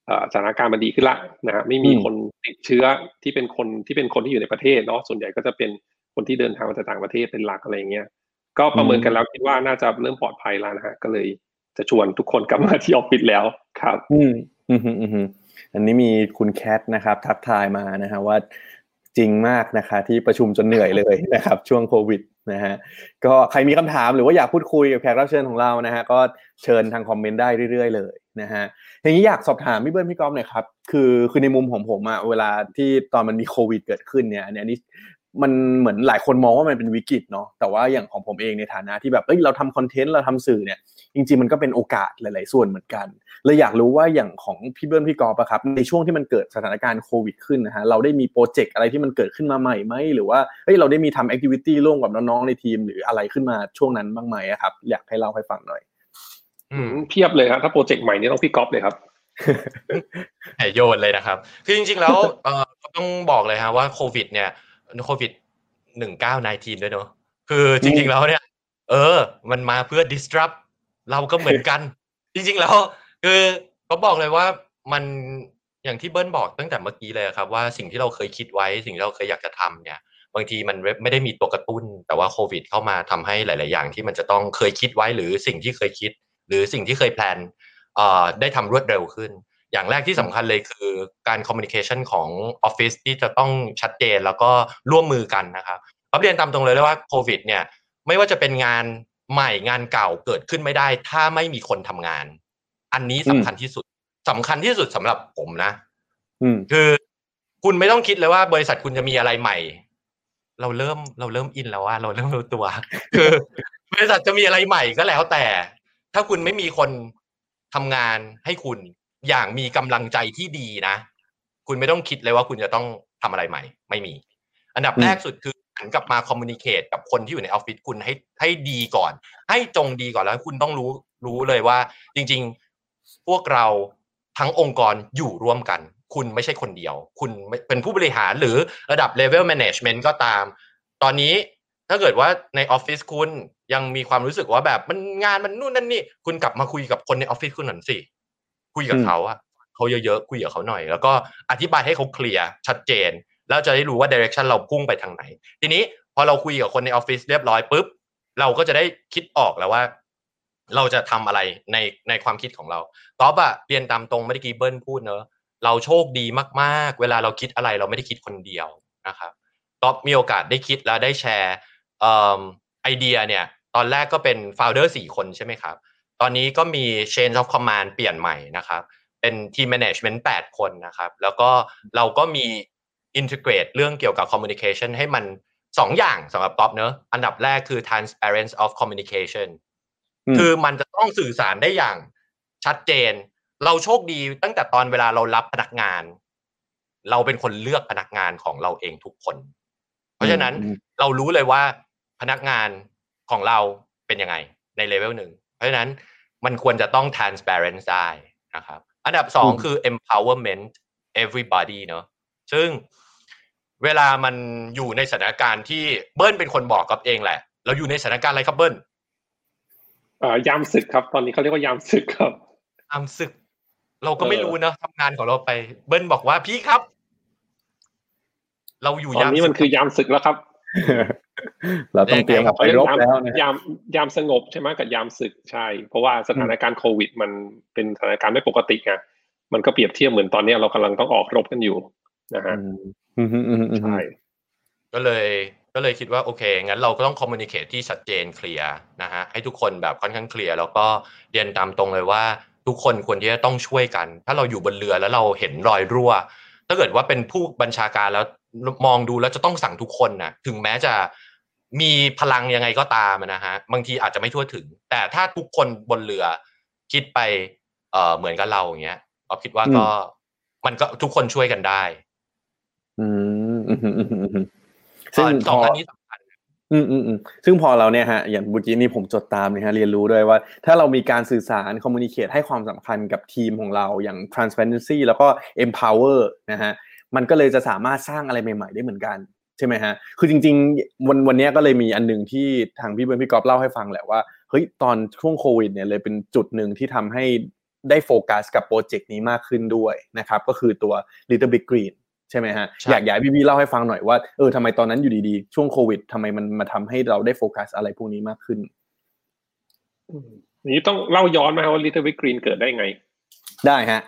อ่าสถานการณ์มันดีขึ้นละนะฮะไม่มีอืมคนติดเชื้อที่เป็นคนที่เป็นคนที่อยู่ในประเทศเนาะส่วนใหญ่ก็จะเป็นคนที่เดินทางมาจากต่างประเทศเป็นหลักอะไรอย่างเงี้ยก็ประเมินกันแล้วคิดว่าน่าจะเริ่มปลอดภัยแล้วนะฮะก็เลย จะชวนทุกคนกลับมาที่ออฟฟิศแล้วครับ อืมอืมอืมอันนี้มีคุณแคทนะครับ ทักทายมานะฮะว่าจริงมากนะคะ ที่ประชุมจนเหนื่อยเลยนะครับ ช่วงโควิดนะฮะก็ใครมีคำถามหรือว่าอยากพูดคุยกับแขกรับเชิญของเรานะฮะก็เชิญทางคอมเมนต์ได้เรื่อยๆเลยนะฮะทีนี้อยากสอบถามพี่เบิ้ลพี่ก๊อฟหน่อยครับคือคือในมุมของผมอะเวลาที่ตอนมันมีโควิดเกิดขึ้นเนี่ยอันนี้ มันเหมือนหลายคนมองว่ามันเป็นวิกฤตเนาะแต่ว่าอย่างของผมเองในฐานะที่แบบเอ้ยเราทำคอนเทนต์เราทำสื่อเนี่ยจริงๆมันก็เป็นโอกาสหลาย ๆ ส่วนเหมือนกันเลยอยากรู้ว่าอย่างของพี่เบิ้ลพี่กอล์ฟอะครับในช่วงที่มันเกิดสถานการณ์โควิดขึ้นนะฮะเราได้มีโปรเจกต์อะไรที่มันเกิดขึ้นมาใหม่ไหมหรือว่าเฮ้ยเราได้มีทำ activity ร่วมกับน้อง ๆ ในทีม หรืออะไรขึ้นมาช่วงนั้นบ้างไหมอะครับ อยากให้เล่าให้ฟังหน่อยอืมเพียบเลยครับถ้าโปรเจกต์ใหม่นี่ต้องพี่ก๊อฟเลยครับแหมโยนเลยนะครับ คือจริงๆแล้วเอ่อต้องบอกเลยฮะว่าโควิดเนี่ย โควิดหนึ่งเก้าได้วยเนอะคือจริง ๆ แล้วเนี่ย เออ มันมาเพื่อ disrupt เราก็เหมือนกัน จริง ๆ แล้ว คือก็บอกเลยว่ามันอย่างที่เบิ้ลบอกตั้งแต่เมื่อกี้เลยครับว่าสิ่งที่เราเคยคิดไว้สิ่งที่เราเคยอยากจะทำเนี่ย บางทีมันไม่ได้มีตัวกระตุ้น แต่ว่าโควิดเข้ามาทำให้หลาย ๆ อย่างที่มันจะต้องเคยคิดไว้หรือสิ่งที่เคยคิด หรือสิ่งที่เคยแพลนเอ่อได้ทำรวดเร็วขึ้น อย่างแรกที่สำคัญเลยคือการคอมมิ n นิเคชันของออฟฟิศที่จะต้องชัดเจนแล้วก็ร่วมมือกันนะครับรับเรียนตามตรงเลยเลยว่าโควิดเนี่ยไม่ว่าจะเป็นงานใหม่งานเก่าเกิดขึ้นไม่ได้ ถ้าไม่มีคนทำงาน อันนี้สำคัญที่สุดสำคัญที่สุดสำหรับผมนะอืมคือคุณไม่ต้องคิดเลยว่าบริษัทคุณจะมีอะไรใหม่ เราเริ่มเราเริ่มอินแล้วว่า เราเริ่มรู้ตัว คือบริษัทจะมีอะไรใหม่ก็แล้วแต่ ถ้าคุณไม่มีคนทำงานให้คุณ อย่างมีกำลังใจที่ดีนะ คุณไม่ต้องคิดเลยว่าคุณจะต้องทำอะไรใหม่ ไม่มี อันดับอืมแรกสุดคือหันกลับมาคอมมูนิเคตกับคนที่อยู่ในออฟฟิศคุณให้ให้ดีก่อน ให้จงดีก่อนแล้วคุณต้องรู้รู้เลยว่า จริง ๆ พวกเราทั้งองค์กรอยู่ร่วมกัน คุณไม่ใช่คนเดียว คุณไม่เป็นผู้บริหารหรือระดับ level management ก็ตาม ตอนนี้ถ้าเกิดว่าในออฟฟิศคุณยังมีความรู้สึกว่าแบบมันงานมันนู่นนั่นนี่ คุณกลับมาคุยกับคนในออฟฟิศคุณหน่อยสิ คุยกับเขาอะเขาเยอะๆคุยกับเขาหน่อย แล้วก็อธิบายให้เขาเคลียร์ชัดเจน แล้วจะได้รู้ว่า direction เราพุ่งไปทางไหน ทีนี้พอเราคุยกับคนในออฟฟิศเรียบร้อยปุ๊บเราก็จะได้คิดออกแล้วว่า เราจะทำอะไรในในความคิดของเราก๊อฟอะเรียนตามตรงไม่ได้กีเบิลพูดเนอะเราโชคดีมากๆ เวลาเราคิดอะไรเราไม่ได้คิดคนเดียวนะครับก๊อฟมีโอกาสได้คิดและได้แชร์ไอเดียเนี่ย ตอนแรกก็เป็น founder สี่คนใช่ไหมครับ ตอนนี้ก็มี change of command เปลี่ยนใหม่นะครับ เป็นทีม management 8 คนนะครับ แล้วก็เราก็มี integrate เรื่องเกี่ยวกับ communication ให้มันสองอย่างสำหรับก๊อฟเนอะอันดับแรกคือ transparency of communication อืมคือมันจะต้องสื่อสารได้อย่างชัดเจน เราโชคดีตั้งแต่ตอนเวลาเรารับพนักงาน เราเป็นคนเลือกพนักงานของเราเองทุกคน เพราะฉะนั้นอืมเรารู้เลยว่าพนักงานของเราเป็นยังไงในเลเวลหนึ่ง เพราะฉะนั้นมันควรจะต้อง transparent ได้นะครับอันดับสองคือ empowerment everybody เนอะซึ่งเวลามันอยู่ในสถานการณ์ที่เบิ้ลเป็นคนบอกกับเองแหละ เราอยู่ในสถานการณ์อะไรครับเบิ้ลอ่ายามศึกครับ ตอนนี้เขาเรียกว่ายามศึกครับตามศึก เราก็ไม่เออรู้เนอะทำงานของเราไป เบิ้ลบอกว่าพี่ครับ เราอยู่ตอนยามนี้มันศึกคือยามศึกแล้วครับ เราต้องเตรียมออกไปรบแล้วนะยามยามสงบใช่ไหมกับยามศึกใช่ เพราะว่าสถานการณ์โควิด มันเป็นสถานการณ์ไม่ปกติไงมันก็เปรียบเทียบเหมือนตอนนี้เรากำลังต้องออกรบกันอยู่นะฮะอืมอืมอืมอืมใช่ก็เลยก็เลยคิดว่าโอเค งั้นเราก็ต้อง communicate ที่ชัดเจนเคลียร์นะฮะให้ทุกคนแบบค่อนข้างเคลียร์แล้วก็เรียนตามตรงเลยว่า ทุกคนควรที่จะต้องช่วยกัน ถ้าเราอยู่บนเรือแล้วเราเห็นรอยรั่ว ถ้าเกิดว่าเป็นผู้บัญชาการแล้ว มองดูแล้วจะต้องสั่งทุกคนนะถึงแม้จะมีพลังยังไงก็ตามนะฮะบางทีอาจจะไม่ทั่วถึง แต่ถ้าทุกคนบนเรือคิดไปเอ่อเหมือนกับเราอย่างเงี้ยเราคิดว่าก็มันก็ทุกคนช่วยกันได้ อืมอืมอืมอืมอืมซึ่งสองพอันนี้สำคัญอืมอืมอืมซึ่งพอเราเนี่ยฮะอย่างเมื่อกี้นี่ผมจดตามนะฮะเรียนรู้ด้วยว่า ถ้าเรามีการสื่อสารคอมมูนิเคตให้ความสำคัญกับทีมของเราอย่าง transparency แล้วก็ empower นะฮะ มันก็เลยจะสามารถสร้างอะไรใหม่ๆได้เหมือนกันใช่ไหมฮะคือจริงๆวันวันเนี้ยก็เลยมีอันหนึ่งที่ทางพี่เบิร์นพี่กอฟเล่าให้ฟังแหละว่าเฮ้ยตอนช่วงโควิดเนี่ยเลยเป็นจุดหนึ่งที่ทำให้ได้โฟกัสกับโปรเจกต์นี้มากขึ้นด้วยนะครับก็คือตัว Little Big Green ใช่ไหมฮะใช่อยากอยากให้พี่พี่เล่าให้ฟังหน่อยว่าเออทำไมตอนนั้นอยู่ดีๆ ช่วงโควิดทำไมมันมาทำให้เราได้โฟกัสอะไรพวกนี้มากขึ้นอืมอย่างนี้ต้องเล่าย้อนไหมครับว่า Little Big Green เกิดได้ไง ได้ฮะ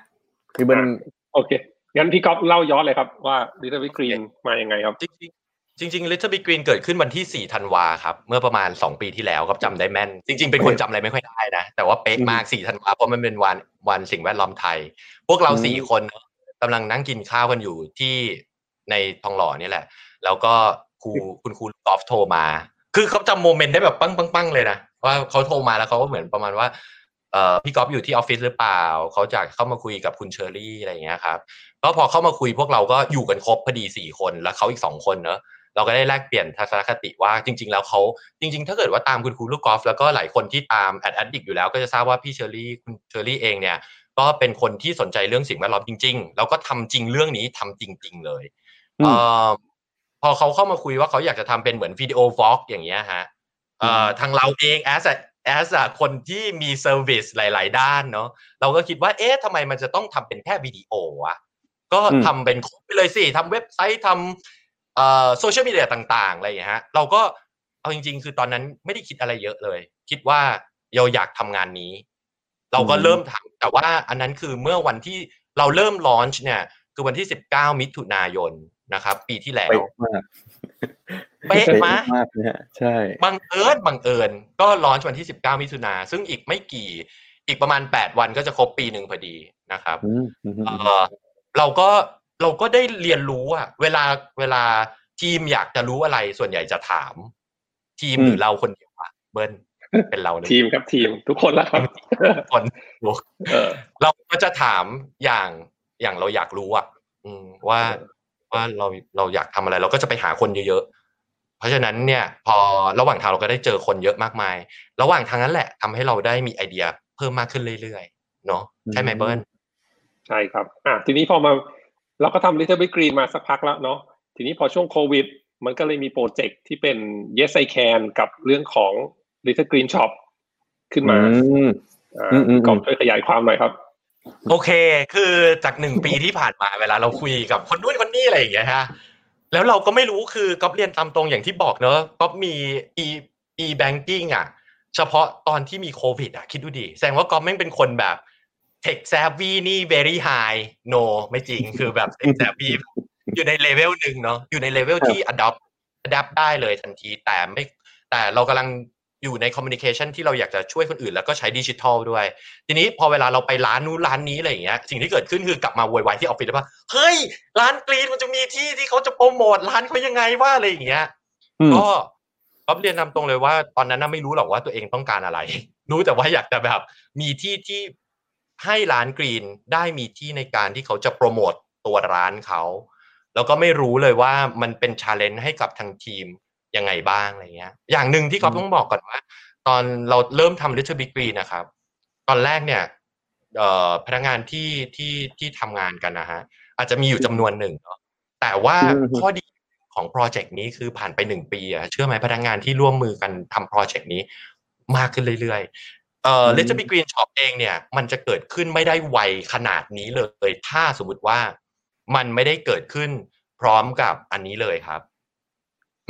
พี่เบิร์นโอเค งั้นพี่ก๊อฟเล่าย้อนเลยครับว่า Little Big Green มายังไงครับ จริงๆจริงๆ Little Big Green เกิดขึ้นวันที่ 4 ธันวาครับ เมื่อประมาณ 2 ปีที่แล้วก็จำได้แม่น จริง ๆ เป็นคนจำอะไรไม่ค่อยได้นะ แต่ว่าเป๊ะมาก 4 ธันวาเพราะมันเป็นวันวันสิ่งแวดล้อมไทย พวกเราอืมสี่คนเนอะกำลังนั่งกินข้าวกันอยู่ที่ในทองหล่อนี่แหละ แล้วก็ครูคุณครูกอล์ฟโทรมา คือเขาจำ moment ได้แบบปังปังปังเลยนะว่าเขาโทรมาแล้วเขาก็เหมือนประมาณว่าเอ่อ พี่กอล์ฟอยู่ที่ออฟฟิศหรือเปล่า เขาจะเข้ามาคุยกับคุณเชอรี่อะไรอย่างเงี้ยครับก็พอเข้ามาคุยพวกเราก็อยู่กันครบพอดีสี่คนแล้วเขาอีกสองคนเนอะเราก็ได้แลกเปลี่ยนทัศนคติว่าจริง ๆ แล้วเขาจริง ๆ ถ้าเกิดว่าตามคุณครูลูกกอล์ฟแล้วก็หลายคนที่ตามแอดแอดดิกอยู่แล้วก็จะทราบว่าพี่เชอรี่คุณเชอรี่เองเนี่ยก็เป็นคนที่สนใจเรื่องสิ่งแวดล้อมจริง ๆ แล้วก็ทำจริงเรื่องนี้ทำจริง ๆ เลยอืมเอ่อพอเขาเข้ามาคุยว่าเขาอยากจะทำเป็นเหมือนวิดีโอ vlog อย่างเงี้ยฮะเอ่อทางเราเอง as a as a คนที่มี service หลาย ๆ ด้านเนาะเราก็คิดว่าเอ๊ะทำไมมันจะต้องทำเป็นแค่วิดีโอวะก็อืมทำเป็นครบไปเลยสิทำเว็บไซต์ทำเอ่อโซเชียลมีเดียต่าง ๆ อะไรอย่างเงี้ยฮะเราก็เอาจริง ๆ คือตอนนั้นไม่ได้คิดอะไรเยอะเลย คิดว่าเราอยากทำงานนี้ เราก็อืมเริ่มทำแต่ว่าอันนั้นคือเมื่อวันที่เราเริ่มลอนช์เนี่ย คือวันที่ 19 มิถุนายนนะครับ ปีที่แล้ว เป๊ะมากเป๊ะมากมากนะฮะใช่บังเอิญบังเอิญก็ลอนช์วันที่19มิถุนาซึ่งอีกไม่กี่ อีกประมาณ8วันก็จะครบปีหนึ่งพอดีนะครับอืมอืมอืมเออเราก็เราก็ได้เรียนรู้อะเวลาเวลาทีมอยากจะรู้อะไรส่วนใหญ่จะถาม ทีมหรือเราคนเดียวอะเบิ้ลเป็นเราเลยทีมครับทีมทุกคนแล้วครับคนเออเราก็จะถามอย่างอย่างเราอยากรู้อะอืมว่าเออ ว่าเราเราอยากทำอะไร เราก็จะไปหาคนเยอะๆ เพราะฉะนั้นเนี่ยพอระหว่างทางเราก็ได้เจอคนเยอะมากมาย ระหว่างทางนั้นแหละทำให้เราได้มีไอเดียเพิ่มมากขึ้นเรื่อยๆเนาะใช่ไหมเบิ้ลใช่ครับอะทีนี้พอมาเราก็ทำ Little Big Green มาสักพักแล้วเนาะทีนี้พอช่วงโควิด มันก็เลยมีโปรเจกต์ที่เป็น Yes I Can กับเรื่องของ Little Green Shop ขึ้นมาอืมอ่าอืมอืมก็ช่วยขยายความหน่อยครับ โอเค คือจากหนึ่งปีที่ผ่านมาเวลาเราคุยกับคนนู้นคนนี้อะไรอย่างเงี้ยฮะแล้วเราก็ไม่รู้คือก๊อฟเรียนตามตรงอย่างที่บอกเนอะก๊อฟมี e e banking อะ เฉพาะตอนที่มีโควิด อะ คิดดูดิแสดงว่าก๊อฟแม่งเป็นคนแบบ tech savvy นี่ very high no ไม่จริงคือแบบ tech savvy อยู่ในเลเวลหนึ่งเนาะอยู่ในเลเวลที่ adopt adapt ได้เลยทันทีแต่ไม่แต่เรากำลัง อยู่ใน communication ที่เราอยากจะช่วยคนอื่น แล้วก็ใช้ดิจิทัลด้วย ทีนี้พอเวลาเราไปร้านนู้นร้านนี้อะไรอย่างเงี้ยสิ่งที่เกิดขึ้นคือกลับมาโวยวายที่ออฟฟิศว่าเฮ้ย ร้าน green มันจะมีที่ที่เขาจะโปรโมทร้านเขายังไงว่าอะไรอย่างเงี้ยอืมก็ก็เรียนตามตรงเลยว่า ตอนนั้นน่ะไม่รู้หรอกว่าตัวเองต้องการอะไร รู้แต่ว่าอยากจะแบบ มีที่ที่ให้ร้าน green ได้มีที่ในการที่เขาจะโปรโมตตัวร้านเขาแล้วก็ไม่รู้เลยว่ามันเป็น challenge ให้กับทางทีม ยังไงบ้างอะไรเงี้ย อย่างหนึ่งที่ก๊อฟอืมต้องบอกก่อนว่า ตอนเราเริ่มทำ Little Big Green นะครับ ตอนแรกเนี่ยเอ่อพนักงานที่ที่ที่ทำงานกันนะฮะอาจจะมีอยู่จำนวนหนึ่งเนาะแต่ว่าอืมข้อดีของโปรเจกต์นี้คือผ่านไปหนึ่งปีอะเชื่อไหมพนักงานที่ร่วมมือกันทำโปรเจกต์นี้มากขึ้นเรื่อยๆเอ่ออืม Little Big Green Shop เองเนี่ย มันจะเกิดขึ้นไม่ได้ไวขนาดนี้เลย ถ้าสมมติว่ามันไม่ได้เกิดขึ้นพร้อมกับอันนี้เลยครับ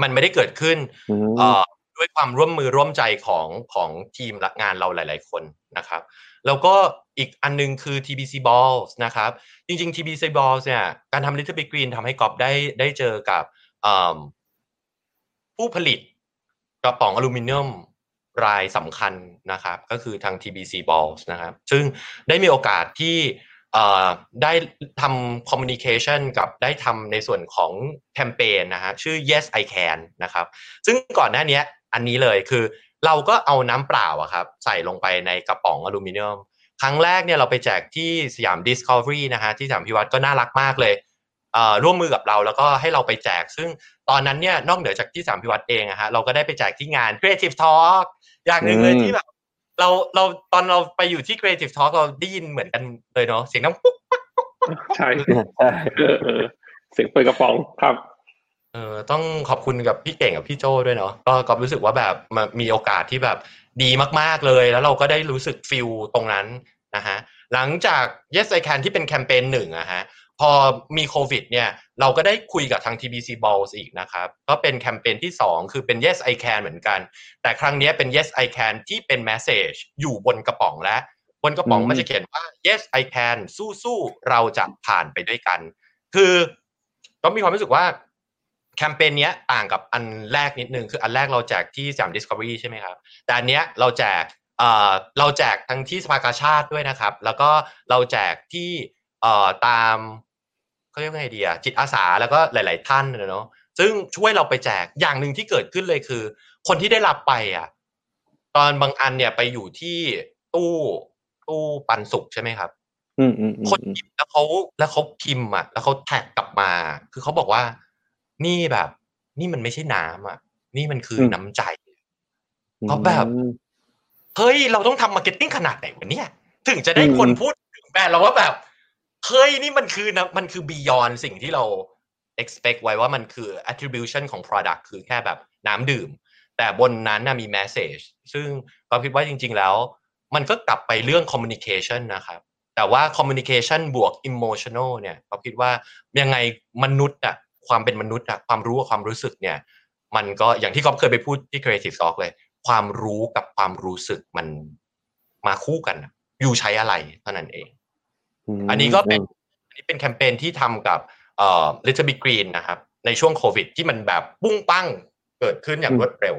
มันไม่ได้เกิดขึ้นอืมเอ่อด้วยความร่วมมือร่วมใจของของทีมงานเราหลาย ๆ คนนะครับแล้วก็อีกอันนึงคือ TBC Balls นะครับ จริง ๆ TBC Balls เนี่ยการทำ Little Big Green ทำให้กอบได้ได้เจอกับเอิ่มผู้ผลิตกระป๋องอลูมิเนียมรายสำคัญนะครับ ก็คือทาง TBC Balls นะครับ ซึ่งได้มีโอกาสที่เอ่อ ได้ทำคอมมิ n นิเคชันกับได้ทำในส่วนของแคมเปญนะฮะชื่อ Yes I Can นะครับ ซึ่งก่อนหน้านี้อันนี้เลยคือเราก็เอาน้ำเปล่าอะครับใส่ลงไปในกระป๋องอลูมิเนียม ครั้งแรกเนี่ยเราไปแจกที่สยาม Discovery นะฮะที่สยามพิวัตรก็น่ารักมากเลยเร่วมมือกับเราแล้วก็ให้เราไปแจก ซึ่งตอนนั้นเนี่ยนอกเหนือจากที่สยามพิวัตรเองอะฮะเราก็ได้ไปแจกที่งาน Creative Talk อย่างหนึ่งเลยที่แบบ เราเราตอนเราไปอยู่ที่ Creative Talk เราได้ยินเหมือนกันเลยเนาะเสียงน้ำปุ๊บใช่ใช่เออเออเสียงเปิดกระป๋องครับเออต้องขอบคุณกับพี่เก่งกับพี่โจด้วยเนาะก็ก็รู้สึกว่าแบบมามีโอกาสที่แบบดีมากๆเลย แล้วเราก็ได้รู้สึกฟิลตรงนั้นนะฮะหลังจาก Yes I Can ที่เป็นแคมเปญหนึ่งอะฮะ พอมีโควิดเนี่ยเราก็ได้คุยกับทาง TBC Balls อีกนะครับ ก็เป็นแคมเปญที่ 2 คือเป็น Yes I Can เหมือนกัน แต่ครั้งเนี้ยเป็น Yes I Can ที่เป็น message อยู่บนกระป๋องและ บนกระป๋องอืมมันจะเขียนว่า Yes I Can สู้ๆเราจะผ่านไปด้วยกัน คือก็มีความรู้สึกว่าแคมเปญเนี้ยต่างกับอันแรกนิดนึง คืออันแรกเราแจกที่สยาม Discovery ใช่ไหมครับ แต่อันเนี้ยเราแจกเอ่อเราแจกทั้งที่สภากาชาติด้วยนะครับ แล้วก็เราแจกที่เอ่อตาม เขาเรียกว่าไงดีอะจิตอาสาแล้วก็หลาย ๆ ท่านนะเนาะซึ่งช่วยเราไปแจกอย่างหนึ่งที่เกิดขึ้นเลยคือ คนที่ได้รับไปอะ ตอนบางอันเนี่ยไปอยู่ที่ตู้ตู้ปันสุกใช่ไหมครับอืมอืมอืมคนหยิบแล้วเขาแล้วเขาพิมพ์อะ แล้วเขาแท็กกลับมา คือเขาบอกว่า นี่แบบ นี่มันไม่ใช่น้ำอะ นี่มันคือน้ำใจเขาแบบเฮ้ยเราต้องทำ marketing ขนาดไหนวะเนี่ย ถึงจะได้คนพูดถึงแบรนด์เราว่าแบบ เฮ้ยนี่มันคือนะมันคือ beyond สิ่งที่เรา expect ไว้ว่ามันคือ attribution ของ product คือแค่แบบน้ำดื่ม แต่บนนั้นนะมี message ซึ่งก็คิดว่าจริง ๆ แล้ว มันก็กลับไปเรื่อง communication นะครับ แต่ว่า communication บวก emotional เนี่ยก็คิดว่ายังไงมนุษย์อะความเป็นมนุษย์อะความรู้กับความรู้สึกเนี่ย มันก็อย่างที่ก๊อฟเคยไปพูดที่ Creative Talk เลย ความรู้กับความรู้สึกมันมาคู่กันอยู่ใช้อะไรเท่านั้นเอง อันนี้ก็เป็นอันนี้เป็นแคมเปญที่ทำกับเอ่อ Little Big Green นะครับ ในช่วงโควิดที่มันแบบปุ้งปั้งเกิดขึ้นอย่างรวดเร็ว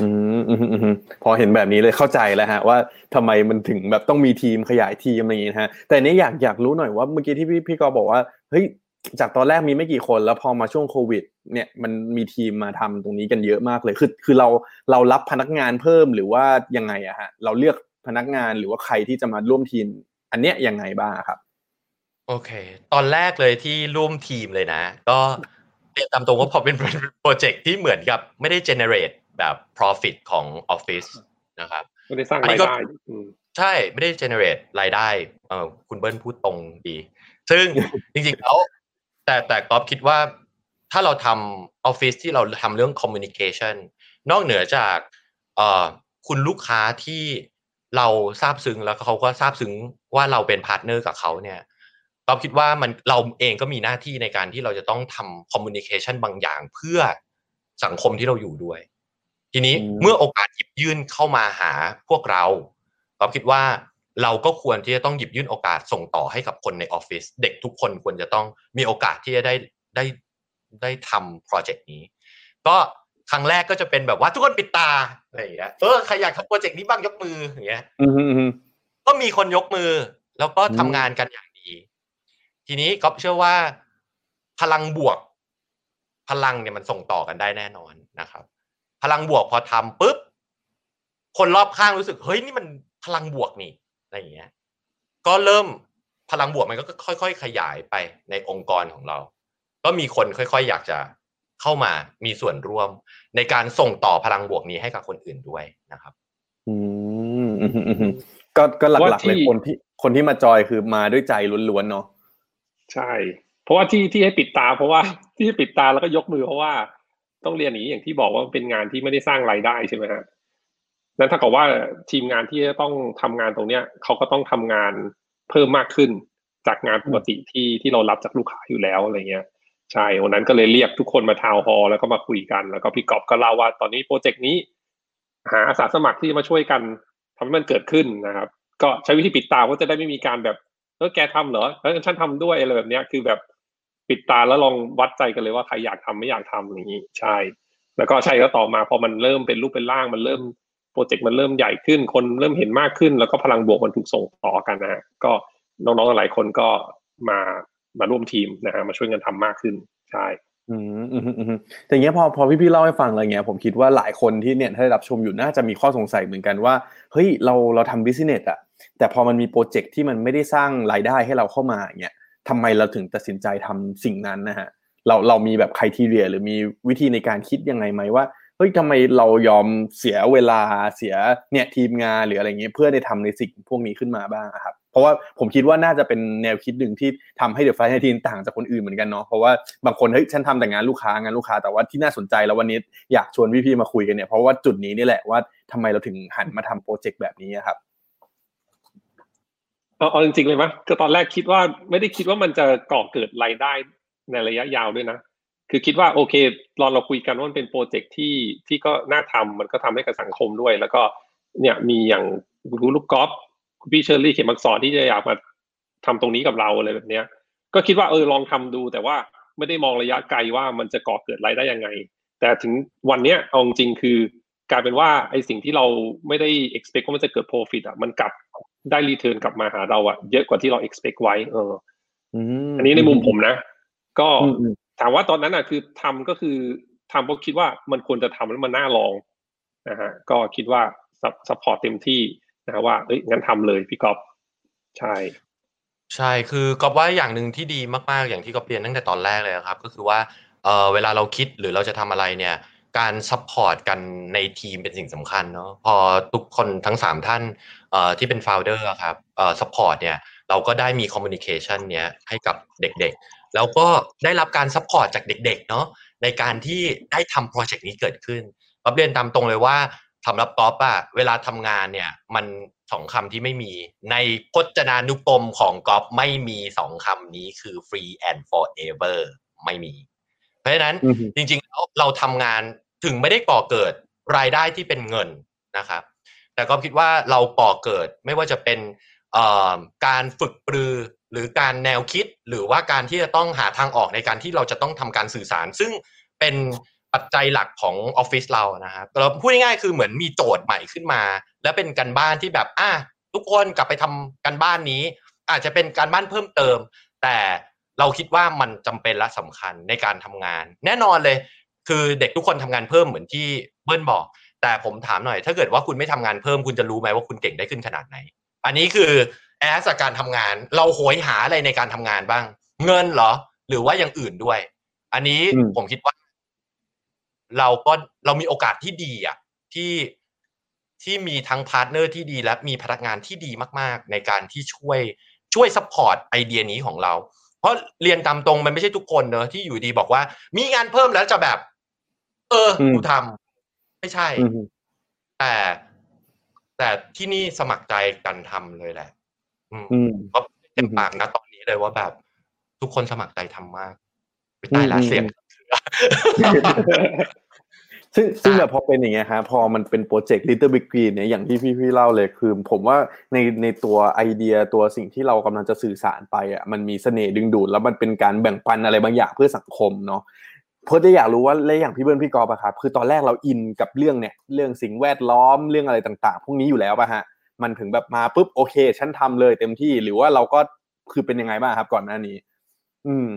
อืมอืมอืมอืมพอเห็นแบบนี้เลยเข้าใจแล้วฮะ ว่าทำไมมันถึงแบบต้องมีทีมขยายทีมอะไรอย่างงี้นะฮะ แต่อันนี้อยากอยากรู้หน่อยว่าเมื่อกี้ที่พี่พี่กอบอกว่าเฮ้ยจากตอนแรกมีไม่กี่คนแล้วพอมาช่วงโควิด เนี่ยมันมีทีมมาทำตรงนี้กันเยอะมากเลยคือคือเราเรารับพนักงานเพิ่มหรือว่ายังไงอะฮะเราเลือกพนักงานหรือว่าใครที่จะมาร่วมทีม อันเนี้ยยังไงบ้างครับ โอเค ตอนแรกเลยที่ร่วมทีมเลยนะ ก็เรียนตามตรงว่าพอเป็นโปรเจกต์ที่เหมือนกับ ไม่ได้ generate แบบ profit ของออฟฟิศนะครับไม่ได้สร้างอันนี้รายก็ได้อืมใช่ไม่ได้ generate รายได้เออคุณเบิ้ลพูดตรงดี ซึ่งจริงๆแล้วแต่แต่ก๊อฟคิดว่าถ้าเราทำออฟฟิศที่เราทำเรื่อง communication นอกเหนือจากเอ่อคุณลูกค้าที่ เราซาบซึ้งแล้วเขาก็ซาบซึ้งว่าเราเป็น partner กับเขาเนี่ยก๊อฟคิดว่ามันเราเองก็มีหน้าที่ในการที่เราจะต้องทำ communication บางอย่างเพื่อสังคมที่เราอยู่ด้วย ทีนี้อืมเมื่อโอกาสหยิบยื่นเข้ามาหาพวกเราเราคิดว่าเราก็ควรที่จะต้องหยิบยื่นโอกาสส่งต่อให้กับคนในออฟฟิศเด็กทุกคนควรจะต้องมีโอกาสที่จะได้ได้ได้ทำโปรเจกต์นี้ ก็ ครั้งแรกก็จะเป็นแบบว่าทุกคนปิดตาอะไรอย่างเงี้ยเออใครอยากทำโปรเจกต์นี้บ้างยกมืออย่างเงี้ยอืมอืมอืมก็มีคนยกมือ แล้วก็อืมทำงานกันอย่างดี ทีนี้ก็เชื่อว่า พลังบวก พลังเนี่ยมันส่งต่อกันได้แน่นอนนะครับ พลังบวกพอทำปุ๊บคนรอบข้างรู้สึกเฮ้ยนี่มันพลังบวกนี่อะไรอย่างเงี้ย ก็เริ่มพลังบวกมันก็ค่อย ๆ ขยายไปในองค์กรของเรา ก็มีคนค่อย ๆ อยากจะ เข้ามามีส่วนร่วม ในการส่งต่อพลังบวกนี้ให้กับคนอื่นด้วยนะครับ อืมอืมอืมอืมก็ก็หลักว่าๆเลยที่คนที่คนที่มาจอยคือมาด้วยใจล้วนๆเนาะใช่ เพราะว่าที่ที่ให้ปิดตา เพราะว่าที่ให้ปิดตาแล้วก็ยกมือเพราะว่าต้องเรียนอย่างนี้อย่างที่บอกว่ามันเป็นงานที่ไม่ได้สร้างรายได้ใช่ไหมฮะนั้นถ้ากับว่าทีมงานที่จะต้องทำงานตรงเนี้ยเขาก็ต้องทำงานเพิ่มมากขึ้นจากงานปกติที่ที่เรารับจากลูกค้าอยู่แล้วอะไรเงี้ย ใช่วันนั้นก็เลยเรียกทุกคนมาทาวน์ฮอลแล้วก็มาคุยกัน แล้วก็พี่กอบก็เล่าว่าตอนนี้โปรเจกต์นี้ หาอาสาสมัครที่มาช่วยกันทำให้มันเกิดขึ้นนะครับ ก็ใช้วิธีปิดตาว่าจะได้ไม่มีการแบบเออแกทำเหรอแล้วฉันทำด้วยอะไรแบบเนี้ยคือแบบปิดตาแล้วลองวัดใจกันเลยว่าใครอยากทำไม่อยากทำอย่างนี้ใช่ แล้วก็ใช่แล้วต่อมาพอมันเริ่มเป็นรูปเป็นร่างมันเริ่มโปรเจกต์มันเริ่มใหญ่ขึ้น คนเริ่มเห็นมากขึ้น แล้วก็พลังบวกมันถูกส่งต่อกันนะฮะก็น้องๆหลายคนก็มา มาร่วมทีมนะฮะมาช่วยกันทำมากขึ้นใช่อืมอืมอืมแต่เงี้ยพอพอพี่ๆเล่าให้ฟังอะไรเงี้ยผมคิดว่าหลายคนที่เนี่ยถ้าได้รับชมอยู่น่าจะมีข้อสงสัยเหมือนกันว่าเฮ้ยเราเราทำบิสเนสอะแต่พอมันมีโปรเจกต์ที่มันไม่ได้สร้างรายได้ให้เราเข้ามาอย่างเงี้ยทำไมเราถึงตัดสินใจทำสิ่งนั้นนะฮะเราเรามีแบบคุณทีเรียหรือมีวิธีในการคิดยังไงไหมว่าเฮ้ยทำไมเรายอมเสียเวลาเสียเนี่ยทีมงานหรืออะไรเงี้ยเพื่อได้ทำในสิ่งพวกนี้ขึ้นมาบ้างครับ เพราะว่าผมคิดว่าน่าจะเป็นแนวคิดหนึ่งที่ทำให้เดอะไฟท์ทีนต่างจากคนอื่นเหมือนกันเนาะเพราะว่าบางคนเฮ้ยฉันทำแต่งานลูกค้างานลูกค้าแต่ว่าที่น่าสนใจแล้ววันนี้อยากชวนพี่ๆมาคุยกันเนี่ยเพราะว่าจุดนี้นี่แหละว่าทำไมเราถึงหันมาทำโปรเจกต์แบบนี้ครับเอาจริงๆเลยมั้ยก็ตอนแรกคิดว่าไม่ได้คิดว่ามันจะก่อเกิดรายได้ในระยะยาวด้วยนะ คือคิดว่าโอเคตอนเราคุยกันว่ามันเป็นโปรเจกต์ที่ที่ก็น่าทำมันก็ทำให้กับสังคมด้วย แล้วก็เนี่ยมีอย่างคุณลูกกอล์ฟ คุณพี่เชอร์รี่เขียนมักสอนที่จะอยากมาทำตรงนี้กับเราอะไรแบบเนี้ย ก็คิดว่าเออลองทำดู แต่ว่าไม่ได้มองระยะไกลว่ามันจะก่อเกิดรายได้ยังไง แต่ถึงวันเนี้ยเอาจริงๆคือกลายเป็นว่าไอสิ่งที่เราไม่ได้ expect ว่ามันจะเกิด profit อะมันกลับได้ return กลับมาหาเราอะเยอะกว่าที่เรา expect ไว้ เอออืมอันนี้ในมุมผมนะ ก็อืมอืมถามว่าตอนนั้นอะคือทำก็คือทำเพราะคิดว่ามันควรจะทำแล้วมันน่าลองนะฮะก็คิดว่า support เต็มที่ นะว่าเอ้ยงั้นทำเลยพี่ก๊อฟใช่ ใช่คือก็ว่าอย่างหนึ่งที่ดีมากๆอย่างที่ก็เรียนตั้งแต่ตอนแรกเลยครับ ก็คือว่าเออเวลาเราคิดหรือเราจะทำอะไรเนี่ย การ support กันในทีมเป็นสิ่งสำคัญเนาะพอทุกคนทั้งสามท่านเอ่อที่เป็น founder ครับเอ่อ support เนี่ยเราก็ได้มี communication เนี้ยให้กับเด็กๆ แล้วก็ได้รับการ support จากเด็กๆเนาะในการที่ได้ทำโปรเจกต์นี้เกิดขึ้นก๊อฟเรียนตามตรงเลยว่า สำหรับก๊อฟอะเวลาทำงานเนี่ยมันสองคำที่ไม่มี ในพจนานุกรมของก๊อฟไม่มีสองคำนี้คือ free and forever ไม่มี เพราะฉะนั้นอืมจริงๆแล้วเราทำงานถึงไม่ได้ก่อเกิดรายได้ที่เป็นเงินนะครับ แต่ก็คิดว่าเราก่อเกิดไม่ว่าจะเป็นเอ่อการฝึกปรือ หรือการแนวคิดหรือว่าการที่จะต้องหาทางออกในการที่เราจะต้องทำการสื่อสาร ซึ่งเป็น ปัจจัยหลักของออฟฟิศเรานะครับเราพูดง่ายๆคือเหมือนมีโจทย์ใหม่ขึ้นมา และเป็นการบ้านที่แบบอะทุกคนกลับไปทำการบ้านนี้ อาจจะเป็นการบ้านเพิ่มเติม แต่เราคิดว่ามันจำเป็นและสำคัญในการทำงาน แน่นอนเลย คือเด็กทุกคนทำงานเพิ่มเหมือนที่เบิ้ลบอก แต่ผมถามหน่อย ถ้าเกิดว่าคุณไม่ทำงานเพิ่มคุณจะรู้ไหมว่าคุณเก่งได้ขึ้นขนาดไหน อันนี้คือ ask จากการทำงาน เราโหยหาอะไรในการทำงานบ้าง เงินเหรอ หรือว่าอย่างอื่นด้วย อันนี้อืมผมคิดว่า เราก็เรามีโอกาสที่ดีอะที่ที่มีทั้ง partner ที่ดี และมีพนักงานที่ดีมาก ๆ ในการที่ช่วยช่วย support ไอเดียนี้ของเรา เพราะเรียนตามตรงมันไม่ใช่ทุกคนเนอะที่อยู่ดีบอกว่า มีงานเพิ่มแล้วจะแบบ เอออืมกูทำไม่ใช่อืมแต่แต่ที่นี่สมัครใจกันทำเลยแหละ อืมอืมก็เต็มอืมปากนะตอนนี้เลยว่าแบบ ทุกคนสมัครใจทำมากไปตายละอืมเสียง ซึ่งซึ่งแบบพอเป็นอย่างเงี้ยฮะพอมันเป็นโปรเจกต์ Little Big Green เนี่ยอย่างที่พี่พี่เล่าเลยคือ ผมว่าในในตัวไอเดียตัวสิ่งที่เรากำลังจะสื่อสารไปอะมันมีเสน่ห์ดึงดูด แล้วมันเป็นการแบ่งปันอะไรบางอย่างเพื่อสังคมเนาะเพื่อจะอยากรู้ว่าและอย่างพี่เบิร์นพี่กอล์ฟอะครับคือตอนแรกเราอินกับเรื่องเนี่ยเรื่องสิ่งแวดล้อมเรื่องอะไรต่าง ๆ พวกนี้อยู่แล้วป่ะฮะมันถึงแบบมาปุ๊บโอเคฉันทำเลยเต็มที่หรือว่าเราก็คือเป็นยังไงบ้างครับก่อนหน้านี้ อืม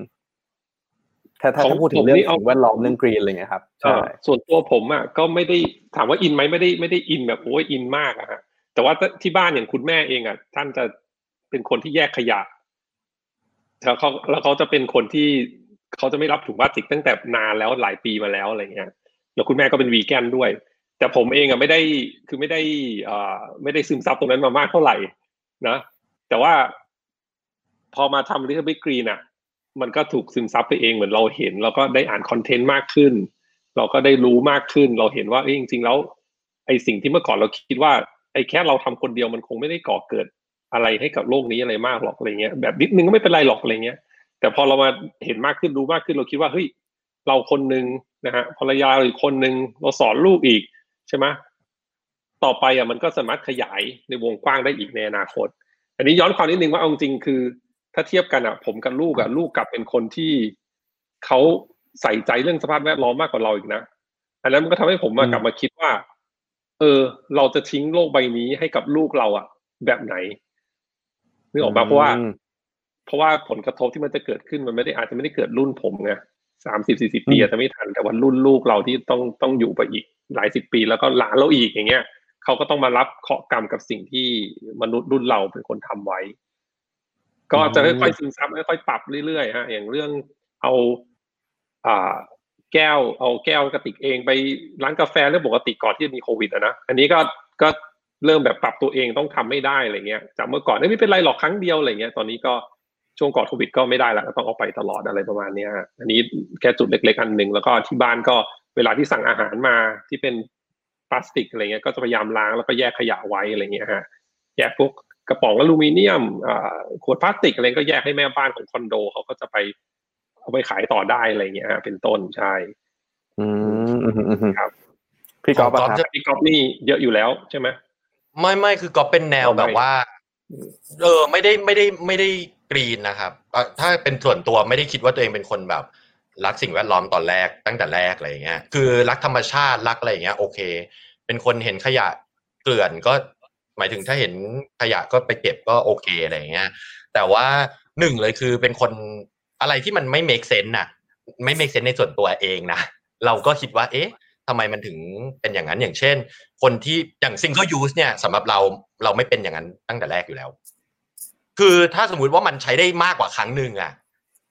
ถ้าถ้าของถ้าพูดถึผงมเรื่องนี่เอาสิ่งแวดล้อมเรื่องกรีนอะไรเงี้ยครับเอ่ใช่อส่วนตัวผมอะก็ไม่ได้ถามว่าอินไหมไม่ได้ไม่ได้อินแบบโอ้ยอินมากอะฮะแต่ว่าที่บ้านอย่างคุณแม่เองอะ ท่านจะเป็นคนที่แยกขยะแล้วเขาแล้วเขาจะเป็นคนที่เขาจะไม่รับถุงพลาสติกตั้งแต่นานแล้วหลายปีมาแล้วอะไรเงี้ยแล้วคุณแม่ก็เป็นวีแกนด้วย แต่ผมเองอะไม่ได้คือไม่ได้อ่าไม่ได้ซึมซับตรงนั้นมามากเท่าไหร่นะแต่ว่าพอมาทำ Little Big Green อะ มันก็ถูกซึมซับไปเองเหมือนเราเห็น เราก็ได้อ่านคอนเทนต์มากขึ้น เราก็ได้รู้มากขึ้น เราเห็นว่าเอ้ยจริง ๆ แล้ว ไอ้สิ่งที่เมื่อก่อนเราคิดว่าไอ้แค่เราทำคนเดียวมันคงไม่ได้ก่อเกิดอะไรให้กับโลกนี้อะไรมากหรอกอะไรเงี้ยแบบนิดนึงก็ไม่เป็นไรหรอกอะไรเงี้ย แต่พอเรามาเห็นมากขึ้นรู้มากขึ้นเราคิดว่าเฮ้ยเราคนหนึ่งนะฮะภรรยาเราอีกคนหนึ่งเราสอนลูกอีกใช่ไหมต่อไปอะมันก็สามารถขยายในวงกว้างได้อีกในอนาคต อันนี้ย้อนความนิดนึงว่าเอาจริงๆคือ ถ้าเทียบกันอะ ผมกับลูกอะลูกกลับเป็นคนที่เขาใส่ใจเรื่องสภาพแวดล้อมมากกว่าเราอีกนะอันนั้นมันก็ทำให้ผมมากลับมาคิดว่า เออ เราจะทิ้งโลกใบนี้ให้กับลูกเราอะ แบบไหนนึกออกมาเพราะว่าอืมเพราะว่าผลกระทบที่มันจะเกิดขึ้นมันไม่ได้อาจจะไม่ได้เกิดรุ่นผมไงสามสิบสี่สิบปีอืมอาจจะไม่ทันแต่ว่ารุ่นลูกเราที่ต้องต้องอยู่ไปอีก หลายสิบปีแล้วก็หลานเราอีกอย่างเงี้ยเขาก็ต้องมารับเคราะห์กรรมกับสิ่งที่มนุษย์รุ่นเราเป็นคนทำไว้ ก็จะค่อยๆซึมซับค่อยๆปรับเรื่อยๆฮะอย่างเรื่องเอาอ่าแก้วเอาแก้วกระติกเองไปร้านกาแฟเรื่องปกติก่อนที่จะมีโควิดอะนะอันนี้ก็ก็เริ่มแบบปรับตัวเองต้องทำไม่ได้อะไรเงี้ยจากเมื่อก่อนไม่เป็นไรหรอกครั้งเดียวอะไรเงี้ยตอนนี้ก็ช่วงก่อนโควิดก็ไม่ได้ล้วก็ต้องเอาไปตลอดอะไรประมาณเนี้ยอันนี้แค่จุดเล็กๆอันหนึ่งแล้วก็ที่บ้านก็เวลาที่สั่งอาหารมาที่เป็นพลาสติกอะไรเงี้ยก็จะพยายามล้างแล้วก็แยกขยะไว้อะไรเงี้ยฮะแยกพวก กระป๋องอลูมิเนียมอ่าขวดพลาสติกอะไรก็แยกให้แม่บ้านของคอนโดเขาก็จะไปเอาไปขายต่อได้อะไรเงี้ยฮะเป็นต้นใช่อืมอืมอืมอืมครับพี่กอล์ฟของอะก๊อฟครับจะพี่ก๊อฟนี่เยอะอยู่แล้วใช่ไหมไม่ไม่คือก็เป็นแนวเอาไม่แบบว่า เออ ไม่ได้ไม่ได้ไม่ได้กรีนนะครับเอ่อถ้าเป็นส่วนตัวไม่ได้คิดว่าตัวเองเป็นคนแบบ รักสิ่งแวดล้อมตอนแรกตั้งแต่แรกอะไรอย่างเงี้ยคือรักธรรมชาติรักอะไรอย่างเงี้ย โอเค เป็นคนเห็นขยะเกลื่อนก็ หมายถึงถ้าเห็นขยะก็ไปเก็บก็โอเคอะไรอย่างเงี้ย แต่ว่าหนึ่งเลยคือเป็นคนอะไรที่มันไม่ make sense น่ะ ไม่ make sense ในส่วนตัวเองนะเราก็คิดว่า เอ๊ะทำไมมันถึงเป็นอย่างนั้นอย่างเช่น คนที่อย่าง single use เนี่ยสำหรับเราเราไม่เป็นอย่างนั้นตั้งแต่แรกอยู่แล้ว คือถ้าสมมุติว่ามันใช้ได้มากกว่าครั้งหนึ่งอะ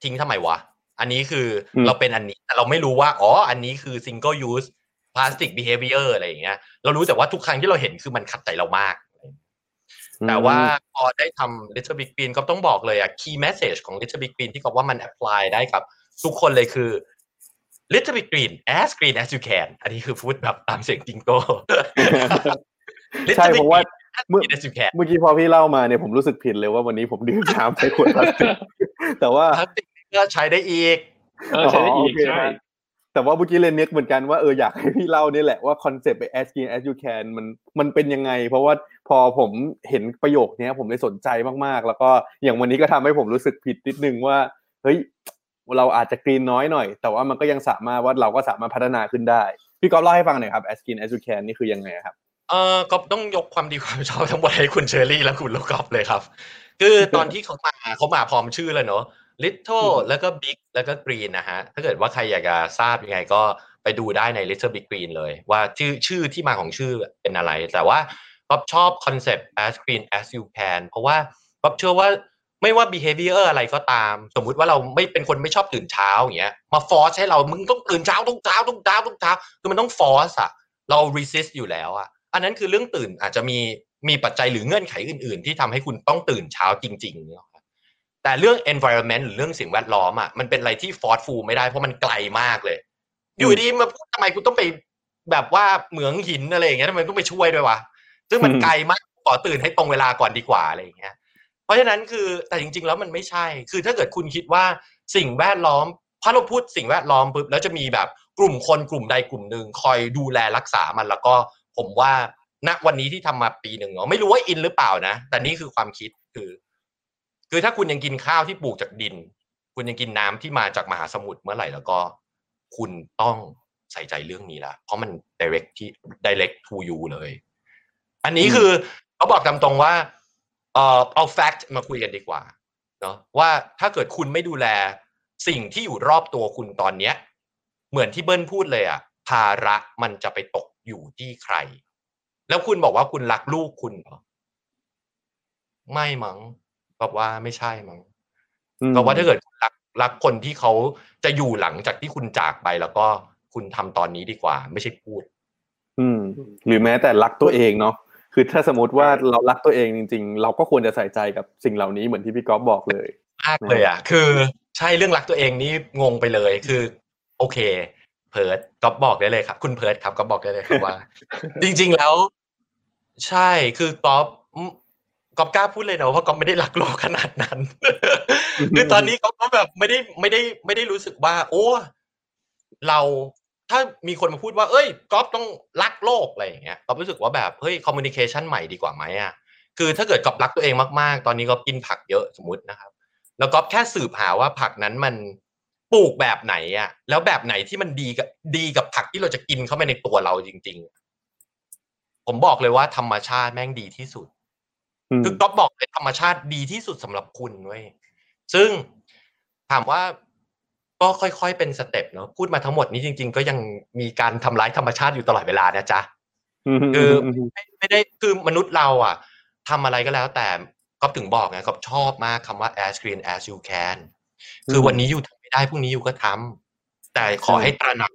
ทิ้งทำไมวะ อันนี้คืออมเราเป็นอันนี้แต่เราไม่รู้ว่าอ๋ออันนี้คือ single use plastic behavior อะไรอย่างเงี้ยเรารู้แต่ว่าทุกครั้งที่เราเห็นคือมันขัดใจเรามาก แต่ว่าพอได้ทำ Little Big Green ก็ต้องบอกเลยอะ key message ของ Little Big Green ที่ก็ว่ามัน apply ได้กับทุกคนเลยคือ Little Big Green as green as you can อันนี้คือพูดแบบตามเสียงจิงโก้ ใช่เพราะว่า as เมื่อ green as you can เมื่อกี้พอพี่เล่ามาเนี่ยผมรู้สึกผิดเลยว่าวันนี้ผมดื่มน้ำใช้ขวดพลาสติกแต่ว่าพลาสติกก็ใช้ได้อีกเออใช้ได้อีกโอเคใช่ แต่ว่าเมื่อกี้เลยนึกเหมือนกันว่าเอออยากให้พี่เล่านี่แหละว่าคอนเซปต์ไป as green as you can มันมันเป็นยังไง เพราะว่าพอผมเห็นประโยคนี้ผมเลยสนใจมากๆ แล้วก็อย่างวันนี้ก็ทำให้ผมรู้สึกผิดนิดนึงว่าเฮ้ยเราอาจจะกรีนน้อยหน่อย แต่ว่ามันก็ยังสามารถว่าเราก็สามารถพัฒนาขึ้นได้ พี่ก๊อฟเล่าให้ฟังหน่อยครับ as green as you can นี่คือยังไงครับเออก็ต้องยกความดีความชอบทั้งหมดให้คุณเชอรี่และคุณโลกกอฟเลยครับ คือตอนที่เขามาเขามาพร้อมชื่อเลยเนอะ Little แล้วก็ Big แล้วก็ Green นะฮะ ถ้าเกิดว่าใครอยากจะทราบยังไงก็ไปดูได้ใน Little Big Green เลย ว่าชื่อชื่อที่มาของชื่อเป็นอะไร แต่ว่าป๊อบชอบคอนเซปต์ as green as you can เพราะว่าป๊อบเชื่อว่าไม่ว่า behavior อะไรก็ตาม สมมุติว่าเราไม่เป็นคนไม่ชอบตื่นเช้าอย่างเงี้ยมา force ให้เรามึงต้องตื่นเช้าทุกเช้าทุกเช้าทุกเช้าคือมันต้อง force อะเรา resist อยู่แล้วอะอันนั้นคือเรื่องตื่นอาจจะมีมีปัจจัยหรือเงื่อนไขอื่น ๆ ที่ทำให้คุณต้องตื่นเช้าจริงๆเนี่ยครับ แต่เรื่อง environment หรือเรื่องสิ่งแวดล้อมอะมันเป็นอะไรที่ forceful ไม่ได้เพราะมันไกลมากเลย อยู่ดีมาพูดทำไมกูต้องไปแบบว่าเหมืองหินอะไรอย่างเงี้ยทำไมต้องไปช่วยด้วยวะซึ่งมันไกลมากขอตื่นให้ตรงเวลาก่อนดีกว่าอะไรอย่างเงี้ย เพราะฉะนั้นคือแต่จริง ๆ แล้วมันไม่ใช่ คือถ้าเกิดคุณคิดว่าสิ่งแวดล้อมพอเราพูดสิ่งแวดล้อมปุ๊บแล้วจะมีแบบกลุ่มคนกลุ่มใดกลุ่มหนึ่งคอยดูแลรักษามันแล้วก็ผมว่าณวันนี้ที่ทำมาปีหนึ่งเนาะไม่รู้ว่าอินหรือเปล่านะ แต่นี่คือความคิดคือ คือถ้าคุณยังกินข้าวที่ปลูกจากดิน คุณยังกินน้ำที่มาจากมหาสมุทรเมื่อไหร่แล้วก็ คุณต้องใส่ใจเรื่องนี้ละเพราะมัน direct ที่ direct to you เลย อันนี้คือเขาบอกตามตรงว่าเอ่อเอา fact มาคุยกันดีกว่าเนาะว่าถ้าเกิดคุณไม่ดูแลสิ่งที่อยู่รอบตัวคุณตอนเนี้ย เหมือนที่เบิ้ลพูดเลยอะภาระมันจะไปตกอยู่ที่ใคร แล้วคุณบอกว่าคุณรักลูกคุณเหรอไม่มั้งบอ กว่าไม่ใช่มั้งอืมก็ว่าถ้าเกิดคุณรักรักคนที่เขาจะอยู่หลังจากที่คุณจากไปแล้วก็คุณทำตอนนี้ดีกว่า ไม่ใช่พูด อืม หรือแม้แต่รักตัวเองเนาะคือถ้าสมมติว่าเรารักตัวเองจริง ๆ เราก็ควรจะใส่ใจกับสิ่งเหล่านี้เหมือนที่พี่ก๊อฟบอกเลยมากเลยอะ คือใช่เรื่องรักตัวเองนี่งงไปเลยคือ โอเค เพิร์ดก็บอกได้เลยครับ คุณเพิร์ดครับก็บอกได้เลยครับว่า จริง ๆแล้ว ใช่คือก๊อฟอืม ก๊อฟกล้าพูดเลยนะว่าก๊อฟไม่ได้รักโลกขนาดนั้นคือตอนนี้ก๊อฟก็แบบไม่ได้ไม่ได้ไม่ได้รู้สึกว่า โอ้เราถ้ามีคนมาพูดว่า เอ้ยก๊อฟต้องรักโลกอะไรอย่างเงี้ยก๊อฟรู้สึกว่าแบบเฮ้ยคอมมูนิเคชันใหม่ดีกว่าไหมอะคือถ้าเกิดก๊อฟรักตัวเองมากๆ ตอนนี้ก๊อฟกินผักเยอะสมมตินะครับ แล้วก๊อฟแค่สืบหาว่าผักนั้นมันปลูกแบบไหนอะ แล้วแบบไหนที่มันดีกับดีกับผักที่เราจะกินเข้าไปในตัวเราจริง ๆ ผมบอกเลยว่าธรรมชาติแม่งดีที่สุดอืม คือก๊อฟบอกเลยธรรมชาติดีที่สุดสำหรับคุณเว้ยซึ่งถามว่าก็ค่อยๆเป็นสเต็ปเนาะพูดมาทั้งหมดนี้จริง ๆ ก็ยังมีการทำร้ายธรรมชาติอยู่ตลอดเวลานะจ๊ะคือไม่ไม่ได้คือมนุษย์เราอะทำอะไรก็แล้วแต่ก็ถึงบอกไงก็ชอบมากคำว่า as green as you can คือวันนี้อยู่ทำไม่ได้พรุ่งนี้อยู่ก็ทำแต่ขอให้ตระหนัก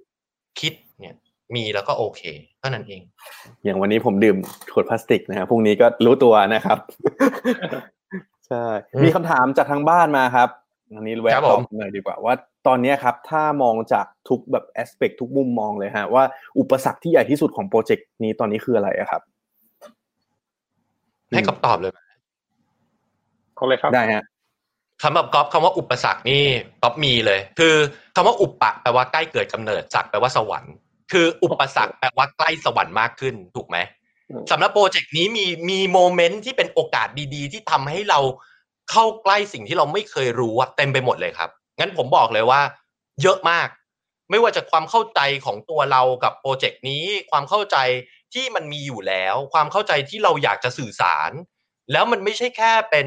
คิดเนี่ย มีแล้วก็โอเคเท่านั้นเอง อย่างวันนี้ผมดื่มขวดพลาสติกนะครับพรุ่งนี้ก็รู้ตัวนะครับใช่อืมมีคำถามจากทางบ้านมาครับอันนี้แวะครับตผอมบหน่อยดีกว่าว่าตอนเนี้ยครับถ้ามองจากทุกแบบแอสเปกทุกมุมมองเลยฮะว่าอุปสรรคที่ใหญ่ที่สุดของโปรเจกต์นี้ตอนนี้คืออะไรอะครับ ให้กับตอบเลยไหมเอาเลยครับได้ฮะคำว่าก๊อฟคำว่าอุปสรรคนี่ก๊อฟมีเลย คือคำว่าอุปปะแปลว่าใกล้เกิดกำเนิดสักแปลว่าสวรรค์ คืออุปสรรคแปลว่าใกล้สวรรค์มากขึ้นถูกไหมอืมสำหรับโปรเจกต์นี้มีมีโมเมนต์ที่เป็นโอกาสดีๆ ที่ทำให้เราเข้าใกล้สิ่งที่เราไม่เคยรู้อะเต็มไปหมดเลยครับ งั้นผมบอกเลยว่า เยอะมาก ไม่ว่าจะความเข้าใจของตัวเรากับโปรเจกต์นี้ ความเข้าใจที่มันมีอยู่แล้ว ความเข้าใจที่เราอยากจะสื่อสาร แล้วมันไม่ใช่แค่เป็น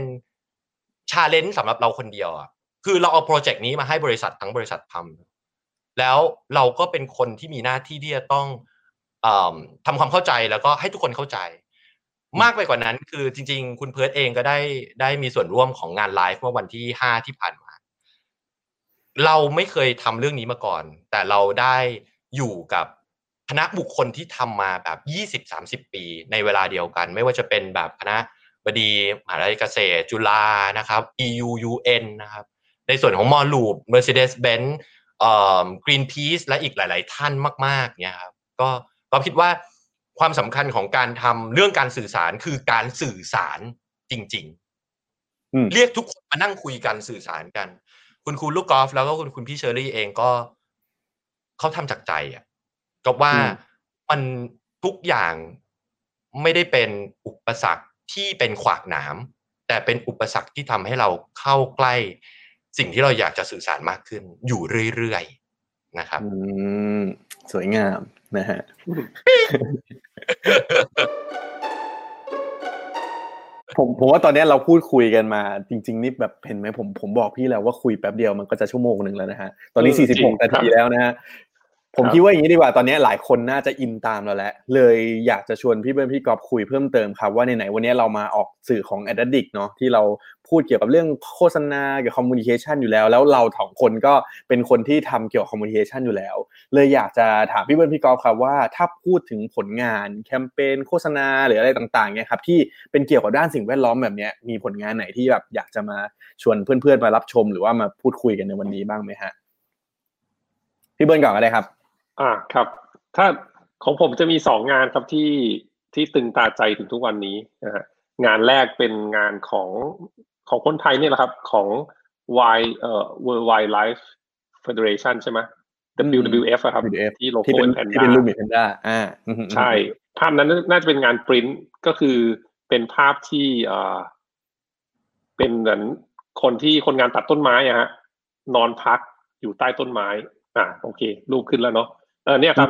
challenge สำหรับเราคนเดียวอะคือเราเอาโปรเจกต์นี้มาให้บริษัททั้งบริษัททำ แล้วเราก็เป็นคนที่มีหน้าที่ที่จะต้องเอมทำความเข้าใจแล้วก็ให้ทุกคนเข้าใจ มากไปกว่านั้นคือจริง ๆ คุณเบิ้ลเองก็ได้ได้มีส่วนร่วมของงานไลฟ์เมื่อวันที่ห้าที่ผ่านมา เราไม่เคยทำเรื่องนี้มาก่อน แต่เราได้อยู่กับคณะบุคคลที่ทำมาแบบยี่สิบสามสิบปีในเวลาเดียวกัน ไม่ว่าจะเป็นแบบคณะบดีมหาวิทยาลัยเกษตรจุฬานะครับ EU UN นะครับ ในส่วนของมอลูป Mercedes-Benz เอ่อ Greenpeace และอีกหลาย ๆ ท่านมากๆเนี่ยครับก็ก็คิดว่าความสำคัญของการทำเรื่องการสื่อสารคือการสื่อสารจริงอืมๆเรียกทุกคนมานั่งคุยกันสื่อสารกัน คุณครูลูกกอล์ฟแล้วก็คุณคุณพี่เชอรี่เองก็เขาทำจากใจอะก็ว่าอืมมันทุกอย่างไม่ได้เป็นอุปสรรคที่เป็นขวากหนามแต่เป็นอุปสรรคที่ทำให้เราเข้าใกล้ สิ่งที่เราอยากจะสื่อสารมากขึ้น อยู่เรื่อยๆนะครับอืมสวยงามนะฮะผมผมว่าตอนเนี้ยเราพูดคุยกันมา จริง ๆ นี่แบบเห็นไหมผมผมบอกพี่แล้วว่าคุยแป๊บเดียวมันก็จะชั่วโมงหนึ่งแล้วนะฮะตอนนี้เออสี่สิบจริหงกนาครัทีบแล้วนะฮะผมครับคิดว่าอย่างนี้ดีกว่าตอนนี้หลายคนน่าจะอินตามเราแล้วเลยอยากจะชวนพี่เบิ้ลพี่กอฟคุยเพิ่มเติมครับว่าไหนๆวันนี้เรามาออกสื่อของ a d d i c t เนาะที่เรา พูดเกี่ยวกับเรื่องโฆษณาเกี่ยวกับ communication อยู่แล้ว แล้วเราสองคนก็เป็นคนที่ทำเกี่ยวกับ communication อยู่แล้ว เลยอยากจะถามพี่เบิ้ลพี่กอล์ฟครับว่าถ้าพูดถึงผลงานแคมเปญโฆษณาหรืออะไรต่างๆเนี่ยครับที่เป็นเกี่ยวกับด้านสิ่งแวดล้อมแบบนี้มีผลงานไหนที่แบบอยากจะมาชวนเพื่อนๆมารับชม หรือว่ามาพูดคุยกันในวันนี้บ้างไหมฮะพี่เบิ้ลก่อนก็ได้ครับ อ่าครับ ถ้าของผมจะมีสองงานครับที่ที่ตรึงตาใจถึงทุกวันนี้นะฮะงานแรกเป็นงานของ ของคนไทยเนี่ยแหละครับของ Y เอ่อ World Wildlife Federation ใช่ไหม WWF อะครับ WWF ที่โลที่โก้เป็นแพนที่ด้าเป็นรูปหมีแพนด้าอ่าอืมใช่ ภาพนั้นน่าจะเป็นงานปริ้นก็คือเป็นภาพที่เอ่อเป็นเหมือนคนที่คนงานตัดต้นไม้อะฮะ นอนพักอยู่ใต้ต้นไม้ อ่า โอเค รูปขึ้นแล้วเนาะเออเนี่ยครับ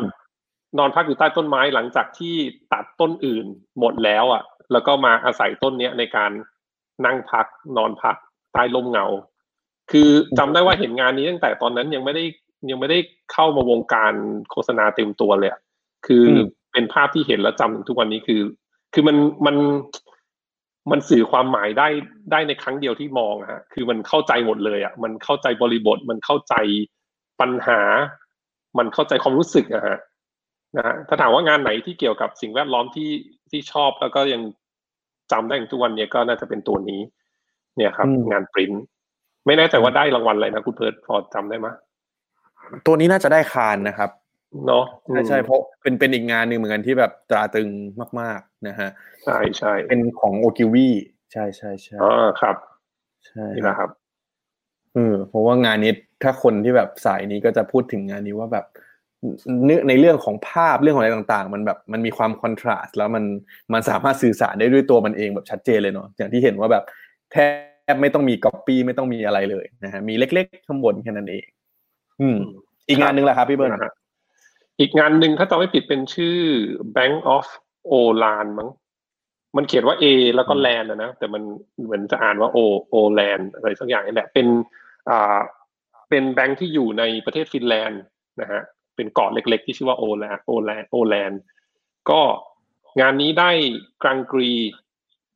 นอนพักอยู่ใต้ต้นไม้หลังจากที่ตัดต้นอื่นหมดแล้วอะ แล้วก็มาอาศัยต้นเนี้ยในการ นั่งพักนอนพักใต้ลมเงา คือจำได้ว่าเห็นงานนี้ตั้งแต่ตอนนั้นยังไม่ได้ยังไม่ได้เข้ามาวงการโฆษณาเต็มตัวเลยอะคืออเป็นภาพที่เห็นแล้วจำถึงทุกวันนี้คือ คือมันมันมันสื่อความหมายได้ได้ในครั้งเดียวที่มองอะฮะคือมันเข้าใจหมดเลยอะมันเข้าใจบริบท มันเข้าใจปัญหา มันเข้าใจความรู้สึกอะฮะนะฮะถ้าถามว่างานไหนที่เกี่ยวกับสิ่งแวดล้อมที่ที่ชอบแล้วก็ยัง จำได้ถึงทุกวันนี้ก็น่าจะเป็นตัวนี้ เนี่ยครับอืมงานปริ้นไม่แน่ใจว่าได้รางวัลอะไรนะคุณเพิร์ดพอจำได้ไหมตัวนี้น่าจะได้คานนะครับเนาะใช่ใช่เพราะเป็นเป็นอีกงานหนึ่งเหมือนกันที่แบบตราตรึงมาก ๆ นะฮะใช่ใช่เป็นของโอกิวีใช่ใช่ใช่อ๋อครับ ใช่นี่แหละครับเออเพราะว่างานนี้ถ้าคนที่แบบสายนี้ก็จะพูดถึงงานนี้ว่าแบบ เนื้อในเรื่องของภาพเรื่องของอะไรต่างๆ มันแบบมันมีความคอนทราสต์แล้วมันมันสามารถสื่อสารได้ด้วยตัวมันเองแบบชัดเจนเลยเนาะอย่างที่เห็นว่าแบบแทบไม่ต้องมีก๊อปปี้ไม่ต้องมีอะไรเลยนะฮะมีเล็กๆข้างบนแค่นั้นเอง อืม อีกงานหนึ่งแหละครับพี่เบิร์นนะฮะอีกงานหนึ่งถ้าจำไม่ผิดเป็นชื่อ Bank of Olan มั้งมันเขียนว่า A แล้วก็ Land นะนะแต่มันเหมือนจะอ่านว่า O O Land อะไรสักอย่างนี่แหละเป็นอ่าเป็นแบงค์ที่อยู่ในประเทศฟินแลนด์นะฮะ เป็นเกาะเล็ก ๆ ที่ชื่อว่าโอแลนโอแลนโอแลนด์ก็งานนี้ได้กรังกรี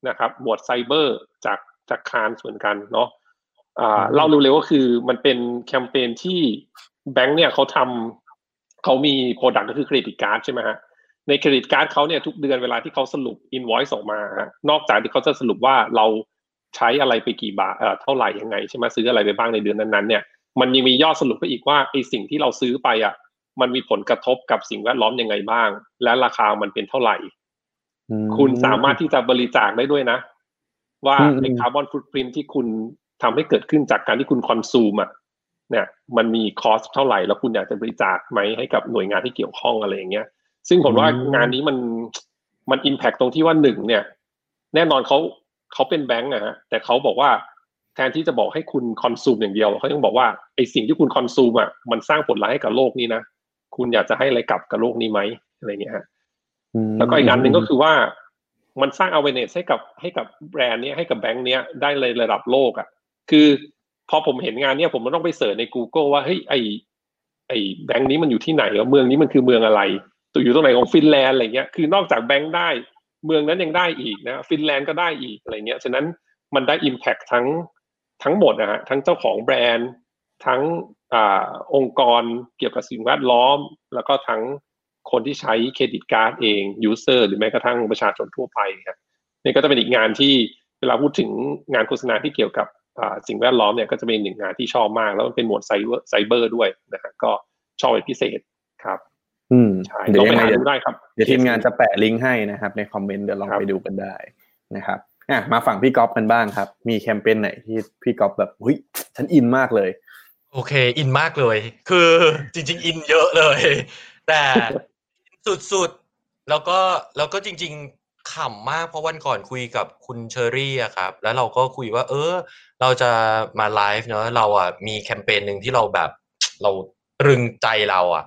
นะครับหมวดไซเบอร์จากจากคานเหมือนกันเนาะอ่าเล่าเร็วๆก็คือมันเป็นแคมเปญที่แบงค์เนี่ยเขาทำเขามี product ก็คือ credit card ใช่ไหมฮะใน credit card เขาเนี่ยทุกเดือนเวลาที่เขาสรุปอิน o i c e ออกมาฮะนอกจากที่เขาจะสรุปว่าเราใช้อะไรไปกี่บาทเอ่อเท่าไหร่ยังไงใช่ไหมซื้ออะไรไปบ้างในเดือนนั้นๆเนี่ยมันยังมียอดสรุปไปอีกว่าไอสิ่งที่เราซื้อไปอะ มันมีผลกระทบกับสิ่งแวดล้อมยังไงบ้าง และราคามันเป็นเท่าไหร่อืมคุณสามารถที่จะบริจาคได้ด้วยนะ ว่าอืมไอ้ carbon footprint ที่คุณทำให้เกิดขึ้นจากการที่คุณ consume อะเนี่ยมันมี cost เท่าไหร่ แล้วคุณอยากจะบริจาคไหมให้กับหน่วยงานที่เกี่ยวข้องอะไรอย่างเงี้ย ซึ่งผมว่างานนี้มันมัน impact ตรงที่ว่าหนึ่งเนี่ย แน่นอนเขาเขาเป็นแบงก์นะฮะแต่เขาบอกว่าแทนที่จะบอกให้คุณ consume อย่างเดียวเขาต้องบอกว่าไอ้สิ่งที่คุณ consume อะมันสร้างผลร้ายให้กับโลกนี้นะ คุณอยากจะให้อะไรกลับกับโลกนี้ไหมอะไรเงี้ยฮะมแล้วก็อีกอันหนึ่งก็คือว่ามันสร้าง awareness ให้กับให้กับแบรนด์เนี้ยให้กับแบงก์เนี้ยได้เลยระดับโลกอะ คือพอผมเห็นงานเนี้ยผมมันต้องไป search ใน Google ว่าเฮ้ยไอไอแบงก์นี้มันอยู่ที่ไหนวะเมืองนี้มันคือเมืองอะไร ตัวอยู่ตรงไหนของฟินแลนด์อะไรเงี้ยคือนอกจากแบงก์ได้ เมืองนั้นยังได้อีกนะฟินแลนด์ก็ได้อีกอะไรเงี้ยฉะนั้นมันได้ impact ทั้งทั้งหมดนะฮะทั้งเจ้าของแบรนด์ ทั้งอ่าองค์กรเกี่ยวกับสิ่งแวดล้อม แล้วก็ทั้งคนที่ใช้ credit card เอง user หรือแม้กระทั่งประชาชนทั่วไปครับนี่ก็จะเป็นอีกงานที่เวลาพูดถึงงานโฆษณาที่เกี่ยวกับอ่าสิ่งแวดล้อมเนี่ยก็จะเป็นหนึ่งงานที่ชอบมาก แล้วมันเป็นหมวดไซเบอร์ไซเบอร์ด้วยนะฮะก็ชอบเป็นพิเศษครับ อืมใช่เดี๋ลยอวงไปยังไงหาเดี๋ยวดูได้ครับเดี๋ยวทีมงานจะแปะลิงก์ให้นะครับ ในคอมเมนต์เดี๋ยวลองครับไปดูกันได้นะครับอะมาฝั่งพี่ก๊อฟกันบ้างครับ มีแคมเปญไหนที่พี่ก๊อฟแบบเฮ้ยฉันอินมากเลย โอเค อินมากเลย คือจริง ๆ อินเยอะเลย แต่สุดๆ แล้วก็แล้วก็จริง ๆขำมากเพราะวันก่อนคุยกับคุณเชอรี่อะครับ แล้วเราก็คุยว่า เออ เราจะมาไลฟ์เนอะเราอะมีแคมเปญหนึ่งที่เราแบบ เราตรึงใจเราอะ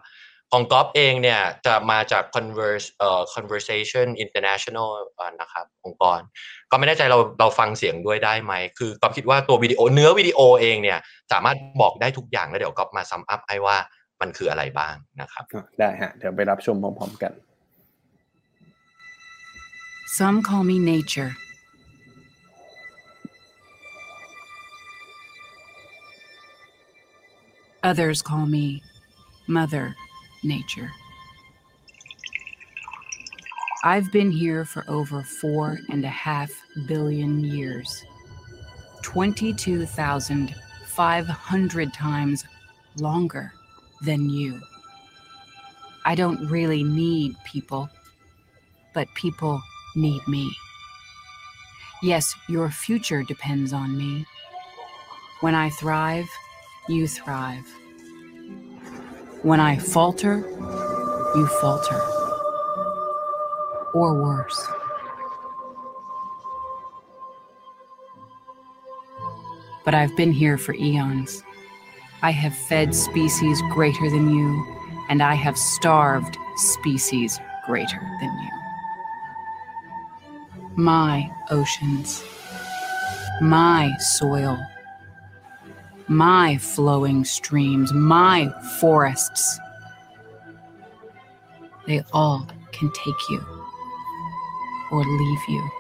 ของก๊อฟเองเนี่ยจะมาจาก conserve เอ่อ Conservation International อะนะครับองค์กร ก็ไม่แน่ใจเราเราฟังเสียงด้วยได้ไหม คือก๊อฟคิดว่าตัววิดีโอเนื้อวิดีโอเองเนี่ยสามารถบอกได้ทุกอย่างแล้วเดี๋ยวก๊อฟมาซัมอัพให้ว่ามันคืออะไรบ้างนะครับ ได้ฮะ เดี๋ยวไปรับชมพร้อมๆกัน Some call me nature. Others call me Mother Nature. I've been here for over four and a half billion years. 22,500 times longer than you. I don't really need people, but people need me. Yes, your future depends on me. When I thrive, you thrive. When I falter, you falter. Or worse. But I've been here for eons. I have fed species greater than you, and I have starved species greater than you. My oceans, my soil, my flowing streams, my forests, they all can take you or leave you.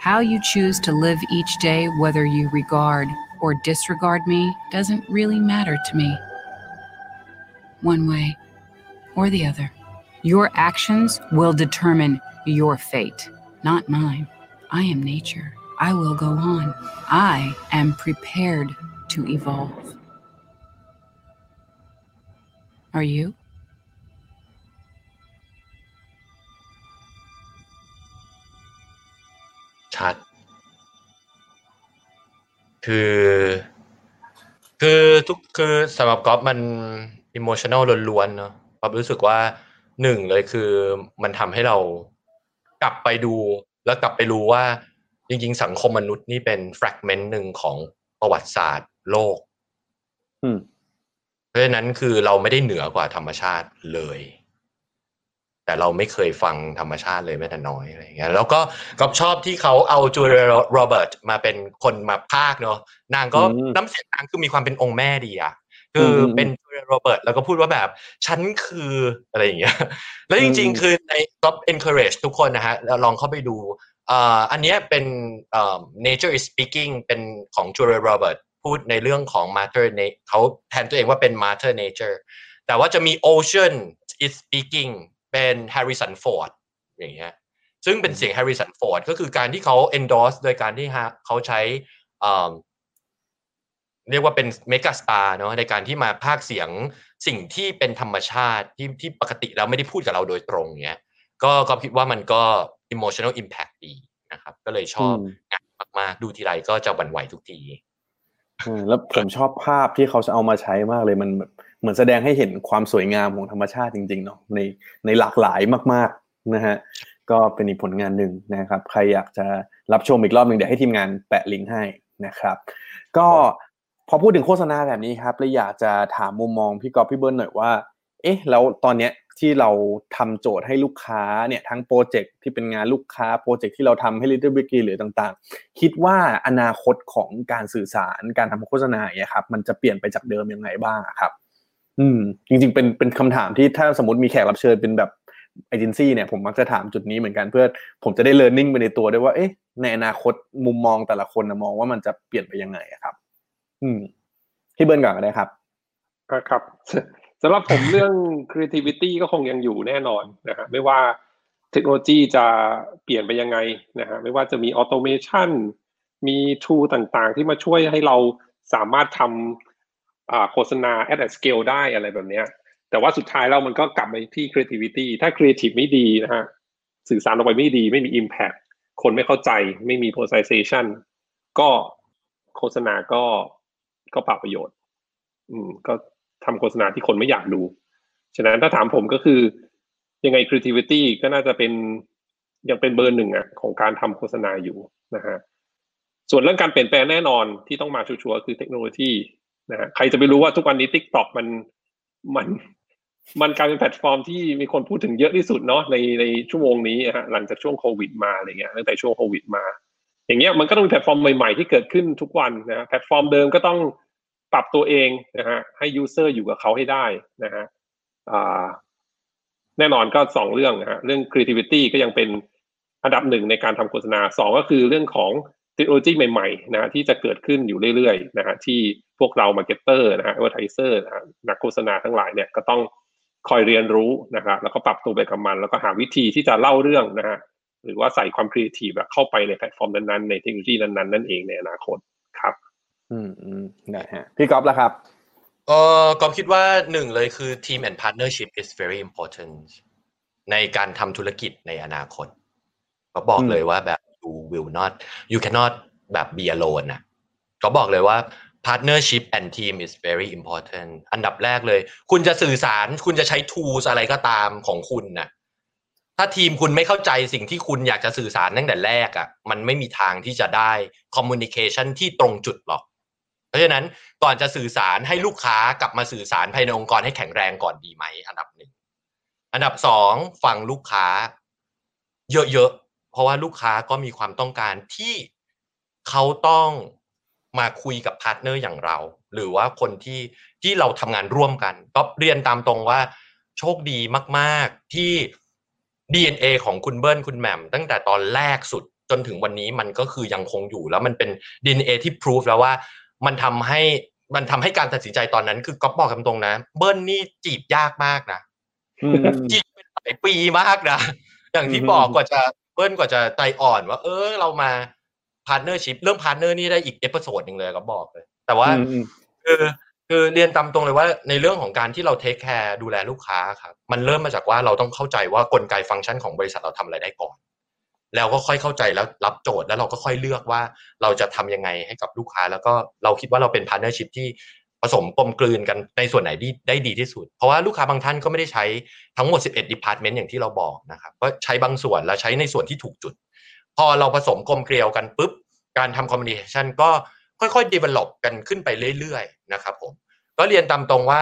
How you choose to live each day, whether you regard or disregard me, doesn't really matter to me. One way or the other. Your actions will determine your fate, not mine. I am nature. I will go on. I am prepared to evolve. Are you? ชัดคือคือทุกคือสำหรับก๊อฟมันอิโมชัน a ลล้วนๆเนาะก๊อฟรู้สึกว่าหนึ่งเลยคือมันทำให้เรากลับไปดูแล้วกลับไปรู้ว่า จริงๆ สังคมมนุษย์นี่เป็นแฟกเมนต์หนึ่งของประวัติศาสตร์โลกอืมเพราะฉะนั้นคือเราไม่ได้เหนือกว่าธรรมชาติเลย แต่เราไม่เคยฟังธรรมชาติเลยแม้แต่น้อยอะไรอย่างเงี้ยแล้วก็ก็ชอบที่เขาเอาจูเลียโรเบิร์ตมาเป็นคนมาพากย์เนาะนางก็อืมน้ำเสียงนางคือมีความเป็นองค์แม่ดีอะคืออมเป็นจูเลียโรเบิร์ตแล้วก็พูดว่าแบบ ฉันคืออะไรอย่างเงี้ย แล้วจริงอืมๆคือในก็ encourage ทุกคนนะฮะแล้วลองเข้าไปดู อ่าอันเนี้ยเป็นอ่า nature is speaking เป็นของ Julia Robert พูดในเรื่องของ matter na- เขาแทนตัวเองว่าเป็น matter nature แต่ว่าจะมี ocean is speaking เป็น Harrison Ford อย่างเงี้ยซึ่งเป็นเสียง Harrison Ford ก็คือการที่เขา endorse โดยการที่ฮะเขาใช้อ่าเรียกว่าเป็นเมก a สตาร์เนาะในการที่มาพากย์เสียงสิ่งที่เป็นธรรมชาติที่ที่ปกติแล้วไม่ได้พูดกับเราโดยตรงเนี้ยก็ก็คิดว่ามันก็ emotional impact ดีนะครับ ก็เลยชอบอืมงานมาก ๆ ดูทีไรก็จะหวั่นไหวทุกทีอืมแล้วผมชอบภาพที่เขาจะเอามาใช้มากเลยมันแบบเหมือนแสดงให้เห็นความสวยงามของธรรมชาติจริง ๆ เนาะในในหลากหลายมาก ๆนะฮะก็เป็นอีกผลงานหนึ่งนะครับ ใครอยากจะรับชมอีกรอบหนึ่งเดี๋ยวให้ทีมงานแปะลิงก์ให้นะครับ ก็พอพูดถึงโฆษณาแบบนี้ครับเลยอยากจะถามมุมมองพี่ก๊อฟพี่เบิ้ลหน่อยว่า เอ๊ะแล้วตอนเนี้ยที่เราทำโจทย์ให้ลูกค้าเนี่ยทั้งโปรเจกต์ที่เป็นงานลูกค้าโปรเจกต์ที่เราทำให้ Little Big หรือต่างๆ คิดว่าอนาคตของการสื่อสารการทำโฆษณาเงี้ยครับมันจะเปลี่ยนไปจากเดิมยังไงบ้างครับ อืม จริงๆ เป็นเป็นคำถามที่ถ้าสมมติมีแขกรับเชิญเป็นแบบเอเจนซี่เนี่ยผมมักจะถามจุดนี้เหมือนกันเพื่อผมจะได้เรียนรู้ไปในตัวด้วยว่าเอ๊ะในอนาคตมุมมองแต่ละคนนะมองว่ามันจะเปลี่ยนไปยังไงครับ อืมพี่เบิร์นก่อนก็ได้ครับครับ สำหรับผมเรื่อง creativity ก็คงยังอยู่แน่นอนนะฮะไม่ว่าเทคโนโลยีจะเปลี่ยนไปยังไงนะฮะไม่ว่าจะมี automation มี tool ต่างๆ ที่มาช่วยให้เราสามารถทำโฆษณา at a scale ได้อะไรแบบนี้แต่ว่าสุดท้ายแล้วมันก็กลับไปที่ creativity ถ้า creative ไม่ดีนะฮะสื่อสารออกไปไม่ดี ไม่มี impact คนไม่เข้าใจไม่มี personalization ก็โฆษณาก็ก็เปล่าประโยชน์ อืมก็ ทำโฆษณาที่คนไม่อยากดู ฉะนั้นถ้าถามผมก็คือ ยังไง creativity ก็น่าจะเป็นยังเป็นเบอร์หนึ่งอะของการทำโฆษณาอยู่นะฮะส่วนเรื่องการเปลี่ยนแปลงแน่นอนที่ต้องมาชัวร์ๆคือเทคโนโลยีนะฮะใครจะไปรู้ว่าทุกวันนี้ TikTok มันมันมันกลายเป็นแพลตฟอร์มที่มีคนพูดถึงเยอะที่สุดเนาะในในชั่วโมงนี้อะฮะหลังจากช่วงโควิดมาอะไรเงี้ยตั้งแต่ช่วงโควิดมา อย่างเงี้ยมันก็ต้องมีแพลตฟอร์มใหม่ๆที่เกิดขึ้นทุกวันนะแพลตฟอร์มเดิมก็ต้อง ปรับตัวเองนะฮะให้ user อยู่กับเขาให้ได้นะฮะอ่าแน่นอนก็สองเรื่องนะฮะเรื่อง creativity ก็ยังเป็นอันดับหนึ่งในการทำโฆษณาสองก็คือเรื่องของเทคโนโลยีใหม่ๆนะฮะที่จะเกิดขึ้นอยู่เรื่อยๆนะฮะที่พวกเรา marketer นะฮะ advertiser นะฮะนักโฆษณาทั้งหลายเนี่ยก็ต้องคอยเรียนรู้นะครับแล้วก็ปรับตัวไปกับมัน แล้วก็หาวิธีที่จะเล่าเรื่องนะฮะหรือว่าใส่ความครีเอทีฟเข้าไปในแพลตฟอร์มนั้นๆ ในเทคโนโลยีนั้นๆนั่นเองในอนาคตครับ อืมอืมได้ฮะพี่ก๊อฟล่ะครับเออก็คิดว่าหนึ่งเลยคือ team and partnership is very important ในการทำธุรกิจในอนาคตก็บอกเลยว่าแบบ you will not you cannot แบบ be alone นะก็บอกเลยว่า partnership and team is very important อันดับแรกเลย คุณจะสื่อสารคุณจะใช้ tools อะไรก็ตามของคุณนะถ้าทีมคุณไม่เข้าใจสิ่งที่คุณอยากจะสื่อสารตั้งแต่แรกอะ่ะ มันไม่มีทางที่จะได้ communication ที่ตรงจุดหรอก เพราะฉะนั้นก่อนจะสื่อสารให้ลูกค้ากลับมาสื่อสารภายในองค์กรให้แข็งแรงก่อนดีไหมอันดับหนึ่งอันดับสองฟังลูกค้า เยอะๆเพราะว่าลูกค้าก็มีความต้องการที่เขาต้องมาคุยกับ partner อย่างเรา หรือว่าคนที่ที่เราทำงานร่วมกัน ก็เรียนตามตรงว่า โชคดีมากๆที่ DNA ของคุณเบิ้ลคุณแหม่มตั้งแต่ตอนแรกสุดจนถึงวันนี้มันก็คือยังคงอยู่แล้วมันเป็น DNA ที่พิสูจน์แล้วว่า มันทำให้มันทำให้การตัดสินใจตอนนั้น คือก็บอกคำตรงนะ เบิ้ลนี่จีบยากมากนะอืมจีบเป็นหลายปีมากนะอย่างที่อืมบอกกว่าจะเบิ้ลกว่าจะใจอ่อนว่า เออเรามา partnership เรื่อง partner นี่ได้อีก episode หนึ่งเลยก็บอกเลย แต่ว่าอืมอืมคือคือเรียนตามตรงเลยว่าในเรื่องของการที่เรา take care ดูแลลูกค้าครับมันเริ่มมาจากว่าเราต้องเข้าใจว่ากลไกฟังก์ชันของบริษัทเราทำอะไรได้ก่อน แล้วก็ค่อยเข้าใจแล้วรับโจทย์แล้วเราก็ค่อยเลือกว่าเราจะทำยังไงให้กับลูกค้า แล้วก็เราคิดว่าเราเป็น partnership ที่ผสมกลมกลืนกันในส่วนไหนที่ได้ดีที่สุด เพราะว่าลูกค้าบางท่านก็ไม่ได้ใช้ทั้งหมด 11 department อย่างที่เราบอกนะครับก็ใช้บางส่วนแล้วใช้ในส่วนที่ถูกจุด พอเราผสมกลมเกลียวกันปุ๊บการทำคอมมิ n น c ชันก็ค่อยๆ develop กันขึ้นไปเรื่อยๆนะครับผมก็เรียนตามตรงว่า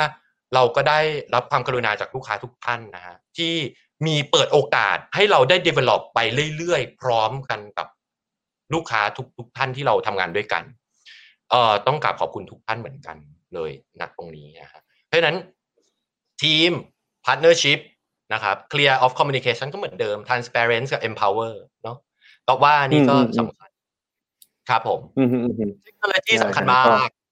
เราก็ได้รับความกรุณาจากลูกค้าทุกท่านนะฮะที่ มีเปิดโอกาสให้เราได้ develop ไปเรื่อยๆ พร้อมกันกับลูกค้าทุกทุกท่านที่เราทำงานด้วยกัน เอ่อต้องกราบขอบคุณทุกท่านเหมือนกันเลยณตรงนี้นะฮะเพราะฉะนั้นทีม partnership นะครับ clear of communication ก็เหมือนเดิม transparent กับ empower เนาะก็ว่านี่ก็อืมอืมสำคัญ ครับผมอืมอืมอืมเทคโนโลยีได้สำคัญครัมาบกอืมอืมอืม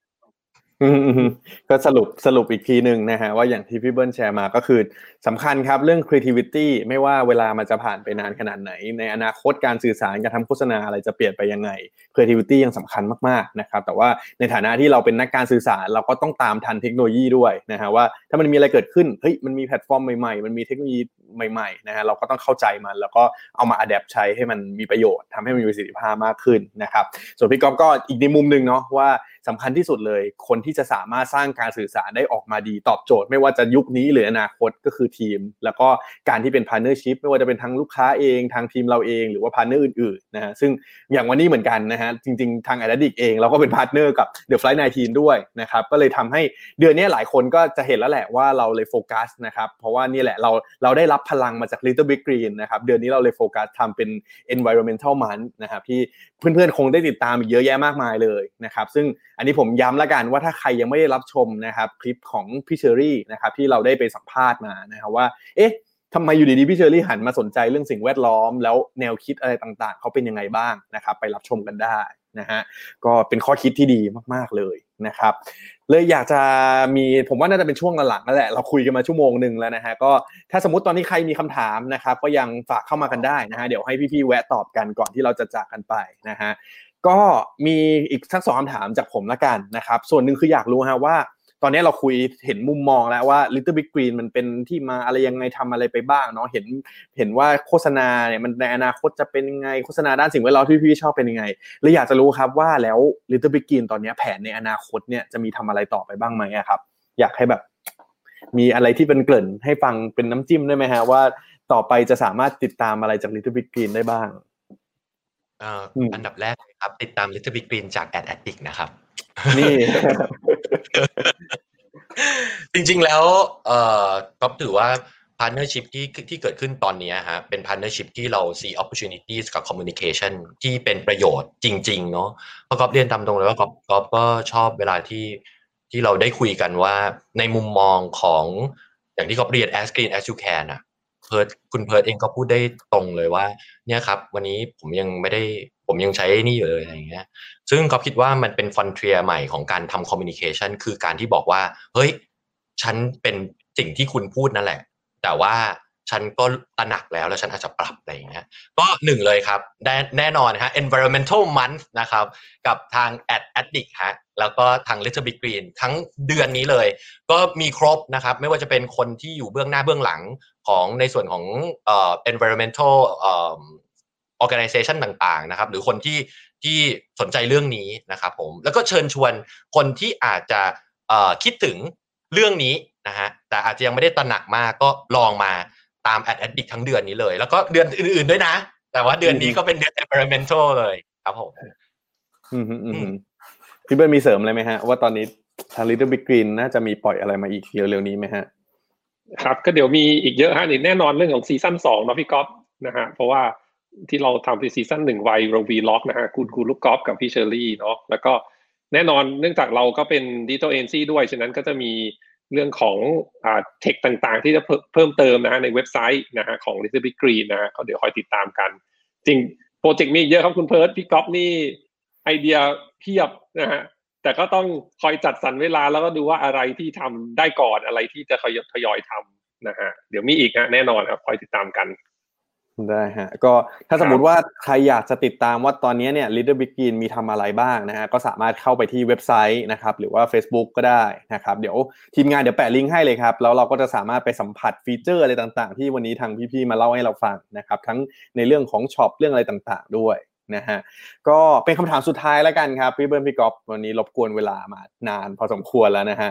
ก็สรุปสรุปอีกทีหนึ่งนะฮะว่าอย่างที่พี่เบิ้ลแชร์มาก็คือสำคัญครับเรื่อง creativity ไม่ว่าเวลามันจะผ่านไปนานขนาดไหน ในอนาคตการสื่อสารการทำโฆษณาอะไรจะเปลี่ยนไปยังไง creativity ยังสำคัญมากๆนะครับแต่ว่าในฐานะที่เราเป็นนักการสื่อสารเราก็ต้องตามทันเทคโนโลยีด้วยนะฮะว่าถ้ามันมีอะไรเกิดขึ้นเฮ้ยมันมีแพลตฟอร์มใหม่ๆ มันมีเทคโนโลยีใหม่ๆนะฮะเราก็ต้องเข้าใจมัน แล้วก็เอามา adapt ใช้ให้มันมีประโยชน์ทำให้มันมีประสิทธิภาพมากขึ้นนะครับส่วนพี่ก๊อฟก็อีกในมุมหนึ่งเนาะว่า สำคัญที่สุดเลย คนที่จะสามารถสร้างการสื่อสารได้ออกมาดีตอบโจทย์ ไม่ว่าจะยุคนี้หรืออนาคตก็คือทีม แล้วก็การที่เป็น partnership ไม่ว่าจะเป็นทั้งลูกค้าเองทางทีมเราเองหรือว่า partner อื่นๆนะฮะซึ่งอย่างวันนี้เหมือนกันนะฮะจริงๆ ทาง a d ด d i c เองเราก็เป็น partner กับ The Flight 19ด้วยนะครับก็เลยทำให้เดือนนี้หลายคนก็จะเห็นแล้วแหละว่าเราเลยโฟกัสนะครับเพราะว่านี่แหละเราเราได้รับพลังมาจาก Little Big Green นะครับเดือนนี้เราเลยโฟกัสทำเป็น environmental month นะครับที่เพื่อนๆคงได้ติดตามอีกเยอะแยะมากมายเลยนะครับซึ่ง อันนี้ผมย้ำละกันว่าถ้าใครยังไม่ได้รับชมนะครับคลิปของพี่เชอรี่นะครับที่เราได้ไปสัมภาษณ์มานะครับว่า เอ๊ะทำไมอยู่ดีๆพี่เชอรี่หันมาสนใจเรื่องสิ่งแวดล้อม แล้วแนวคิดอะไรต่างๆ เขาเป็นยังไงบ้างนะครับ ไปรับชมกันได้นะฮะก็เป็นข้อคิดที่ดีมากๆเลยนะครับเลยอยากจะมีผมว่าน่าจะเป็นช่วงหลังๆนั่นแหละเราคุยกันมาชั่วโมงหนึ่งแล้วนะฮะก็ถ้าสมมติตอนนี้ใครมีคำถามนะครับ ก็ยังฝากเข้ามากันได้นะฮะเดี๋ยวให้พี่ๆแวะตอบกันก่อนที่เราจะจากกันไปนะฮะ ก็มีอีกสักสองคำถามจากผมละกันนะครับ ส่วนหนึ่งคืออยากรู้ฮะว่า ตอนนี้เราคุยเห็นมุมมองแล้วว่า Little Big Green มันเป็นที่มาอะไรยังไงทำอะไรไปบ้างเนาะเห็นเห็นว่าโฆษณาเนี่ยมันในอนาคตจะเป็นยังไงโฆษณาด้านสิ่งแวดล้อมที่พี่ชอบเป็นยังไงเลยอยากจะรู้ครับว่าแล้ว Little Big Green ตอนนี้แผนในอนาคตเนี่ยจะมีทำอะไรต่อไปบ้างไหมครับ อยากให้แบบ มีอะไรที่เป็นเกริ่นให้ฟังเป็นน้ำจิ้มได้ไหมฮะว่า ต่อไปจะสามารถติดตามอะไรจาก Little Big Green ได้บ้าง อ่ออืมอันดับแรกเลยครับ ติดตาม Little Big Green จาก Ad Addict นะครับ นี่ จริงๆแล้วเอ่อก็ถือว่า partnership ที่ที่เกิดขึ้นตอนนี้ฮะเป็น partnership ที่เรา see opportunities กับ communication ที่เป็นประโยชน์จริง ๆ เนาะเพราะก๊อฟเรียนตามตรงเลยว่าก๊อฟก๊อฟก็ชอบเวลาที่ที่เราได้คุยกันว่าในมุมมองของอย่างที่ก๊อฟเรียน as green as you can อะเพิร์ดคุณเพิร์ดเองก็พูดได้ตรงเลยว่า เนี่ยครับ วันนี้ผมยังไม่ได้ผมยังใช้นี่อยู่เลยอะไรอย่างเงี้ย ซึ่งก็คิดว่ามันเป็นฟอนเทียใหม่ของการทำคอมมิ n นิเคชันคือการที่บอกว่า เฮ้ย ฉันเป็นสิ่งที่คุณพูดนั่นแหละ แต่ว่าฉันก็ตระหนักแล้วแล้วฉันอาจจะปรับอะไรอย่างเงี้ย ก็หนึ่งเลยครับ แน่แน่นอนฮะ environmental month นะครับ กับทาง ad addict ฮะ แล้วก็ทาง Little Big Green ทั้งเดือนนี้เลย ก็มีครบนะครับ ไม่ว่าจะเป็นคนที่อยู่เบื้องหน้าเบื้องหลังของในส่วนของเอ่อ environmental เอ่อ organization ต่างๆนะครับ หรือคนที่ที่สนใจเรื่องนี้นะครับผมแล้วก็เชิญชวนคนที่อาจจะเอ่อคิดถึงเรื่องนี้นะฮะแต่อาจจะยังไม่ได้ตระหนักมากก็ลองมาตาม Ad Addict ทั้งเดือนนี้เลย แล้วก็เดือนอื่นๆด้วยนะ แต่ว่าเดือนนี้ก็เป็นเดือน environmental เลยครับผมอืมอืม พี่เบิร์ดมีเสริมอะไรไหมฮะ ว่าตอนนี้ทาง Little Big Green น่าจะมีปล่อยอะไรมาอีกเร็วๆนี้ไหมฮะ ครับ ก็เดี๋ยวมีอีกเยอะฮะนี่แน่นอนเรื่องของซีซั่นสองเนาะพี่ก๊อฟนะฮะเพราะว่าที่เราทำในซีซั่นหนึ่งไว้เรา vlog นะฮะคุณคุณลูกกอล์ฟกับพี่เชอรี่เนาะแล้วก็แน่นอนเนื่องจากเราก็เป็นดิจิทัลเอเจนซีด้วยฉะนั้นก็จะมีเรื่องของอ่า tech ต่างๆ ที่จะเพิ่มเติมนะฮะในเว็บไซต์นะฮะของ Little Big Green นะฮะก็เดี๋ยวคอยติดตามกัน จริงโปรเจกต์มีเยอะครับคุณเพิร์ดพี่ก๊อฟนี่ ไอเดียเพียบนะฮะแต่ก็ต้องคอยจัดสรรเวลาแล้วก็ดูว่าอะไรที่ทำได้ก่อนอะไรที่จะทยอยทำนะฮะเดี๋ยวมีอีกฮะแน่นอนครับคอยติดตามกันได้ฮะก็ถ้าสมมติว่าใครอยากจะติดตามว่าตอนนี้เนี่ย Little Big Green มีทำอะไรบ้างนะฮะก็สามารถเข้าไปที่เว็บไซต์นะครับหรือว่า Facebook ก็ได้นะครับเดี๋ยวทีมงานเดี๋ยวแปะลิงก์ให้เลยครับแล้วเราก็จะสามารถไปสัมผัสฟีเจอร์อะไรต่างๆ ที่วันนี้ทางพี่ๆมาเล่าให้เราฟังนะครับทั้งในเรื่องของ shop เรื่องอะไรต่างๆ ด้วย นะฮะก็เป็นคำถามสุดท้ายแล้วกันครับพี่เบิร์นพี่ก๊อฟวันนี้รบกวนเวลามานานพอสมควรแล้วนะฮะ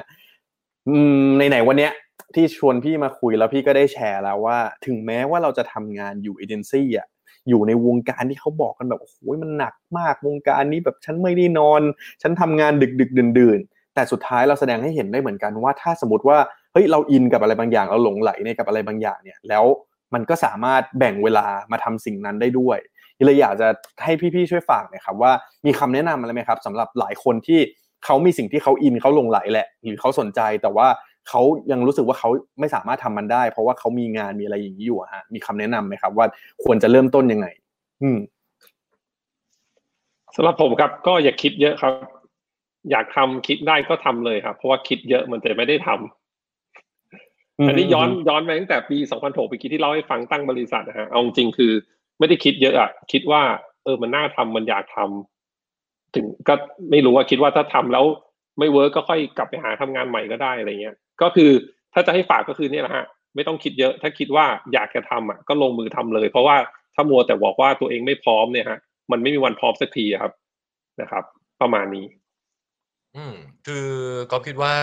ไหนๆวันเนี้ยที่ชวนพี่มาคุยแล้วพี่ก็ได้แชร์แล้วว่า ถึงแม้ว่าเราจะทำงานอยู่เอเจนซี่อะอยู่ในวงการที่เขาบอกกันแบบโอ้ยมันหนักมากวงการนี้แบบฉันไม่ได้นอน ฉันทำงานดึกดึกดื่นดื่นแต่สุดท้ายเราแสดงให้เห็นได้เหมือนกันว่าถ้าสมมติว่าเฮ้ยเราอินกับอะไรบางอย่างเราหลงใหลในกับอะไรบางอย่างเนี่ยแล้วมันก็สามารถแบ่งเวลามาทำสิ่งนั้นได้ด้วย เลยอยากจะให้พี่ๆช่วยฝากหน่อยครับว่ามีคำแนะนำอะไรไหมครับสำหรับหลายคนที่เขามีสิ่งที่เขาอินเขาหลงไหลแหละ หรือเขาสนใจแต่ว่าเขายังรู้สึกว่าเขาไม่สามารถทำมันได้ เพราะว่าเขามีงานมีอะไรอย่างนี้อยู่ฮะมีคำแนะนำไหมครับ ว่าควรจะเริ่มต้นยังไง อืมสำหรับผมครับก็อย่าคิดเยอะครับ อยากทำคิดได้ก็ทำเลยครับ เพราะว่าคิดเยอะมันจะไม่ได้ทำอันนี้ย้อนย้อนไปตั้งแต่ปี 2006ปีที่เล่าให้ฟังตั้งบริษัทนะฮะเอาจริงคือ ไม่ได้คิดเยอะอะคิดว่า เออมันน่าทำมันอยากทำถึงก็ไม่รู้ว่าคิดว่าถ้าทำแล้วไม่เวิร์กก็ค่อยกลับไปหาทำงานใหม่ก็ได้อะไรเงี้ย ก็คือถ้าจะให้ฝากก็คือเนี่ยแหละฮะไม่ต้องคิดเยอะ ถ้าคิดว่าอยากจะทำอะก็ลงมือทำเลย เพราะว่าถ้ามัวแต่บอกว่าตัวเองไม่พร้อมเนี่ยฮะ มันไม่มีวันพร้อมสักทีครับนะครับ ประมาณนี้ อืม คือก็คิดว่า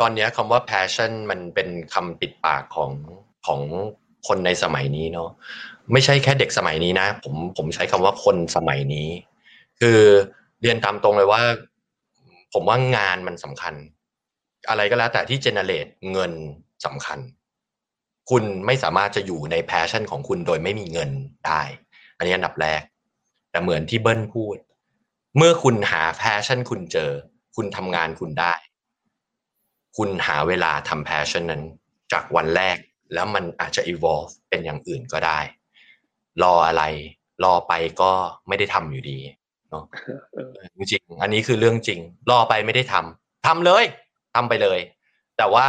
ตอนนี้คำว่า passion มันเป็นคำปิดปากของของ คนในสมัยนี้เนาะไม่ใช่แค่เด็กสมัยนี้นะ ผมผมใช้คำว่าคนสมัยนี้ คือเรียนตามตรงเลยว่า ผมว่างานมันสำคัญ อะไรก็แล้วแต่ที่เจเนเรตเงินสำคัญ คุณไม่สามารถจะอยู่ในแพชชั่นของคุณโดยไม่มีเงินได้ อันนี้อันดับแรก แต่เหมือนที่เบิ้ลพูด เมื่อคุณหา passion คุณเจอ คุณทำงานคุณได้ คุณหาเวลาทำ passion นั้น จากวันแรก แล้วมันอาจจะ evolve เป็นอย่างอื่นก็ได้ รออะไร รอไปก็ไม่ได้ทำอยู่ดีเนาะจริงๆอันนี้คือเรื่องจริง รอไปไม่ได้ทำทำเลยทำไปเลย แต่ว่า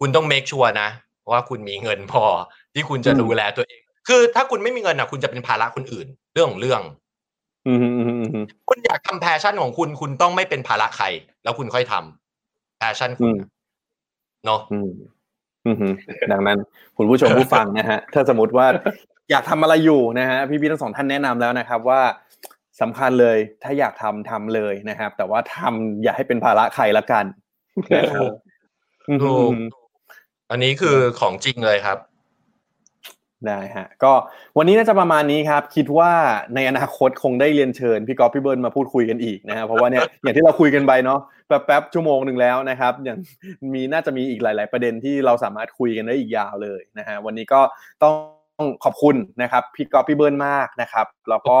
คุณต้อง make sure นะ ว่าคุณมีเงินพอที่คุณจะดูแลตัวเอง คือถ้าคุณไม่มีเงินอะคุณจะเป็นภาระคนอื่น เรื่องของเรื่องคุณอยากทำ passion ของคุณ คุณต้องไม่เป็นภาระใคร แล้วคุณค่อยทำ passion คุณเนาะ ดังนั้นคุณผู้ชมผู้ฟังนะฮะถ้าสมมติว่าอยากทำอะไรอยู่นะฮะพี่พี่ทั้งสองท่านแนะนำแล้วนะครับว่าสำคัญเลยถ้าอยากทำทำเลยนะครับ แต่ว่าทำอย่าให้เป็นภาระใครละกันถูกอันนี้คือของจริงเลยครับ ได้ฮะก็วันนี้น่าจะประมาณนี้ครับ คิดว่าในอนาคตคงได้เรียนเชิญพี่กอล์ฟพี่เบิร์นมาพูดคุยกันอีกนะฮะเพราะว่าเนี่ยอย่างที่เราคุยกันไปเนาะแป๊บๆชั่วโมงหนึ่งแล้วนะครับอย่างมีน่าจะมีอีกหลาย ๆ ประเด็นที่เราสามารถคุยกันได้อีกยาวเลยนะฮะวันนี้ก็ต้องขอบคุณนะครับพี่กอล์ฟพี่เบิร์นมากนะครับแล้วก็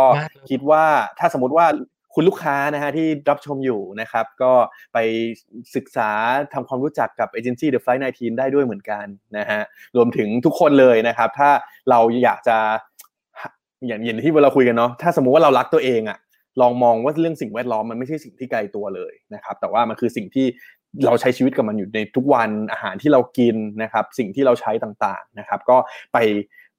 คิดว่าถ้าสมมติว่า คุณลูกค้านะฮะที่รับชมอยู่นะครับ ก็ไปศึกษาทำความรู้จักกับเอเจนซี่ The Flight 19ได้ด้วยเหมือนกันนะฮะรวมถึงทุกคนเลยนะครับ ถ้าเราอยากจะอย่างอย่างที่เราคุยกันเนาะถ้าสมมุติว่าเรารักตัวเองอะลองมองว่าเรื่องสิ่งแวดล้อมมันไม่ใช่สิ่งที่ไกลตัวเลยนะครับ แต่ว่ามันคือสิ่งที่เราใช้ชีวิตกับมันอยู่ในทุกวันอาหารที่เรากินนะครับ สิ่งที่เราใช้ต่างๆนะครับ ก็ไป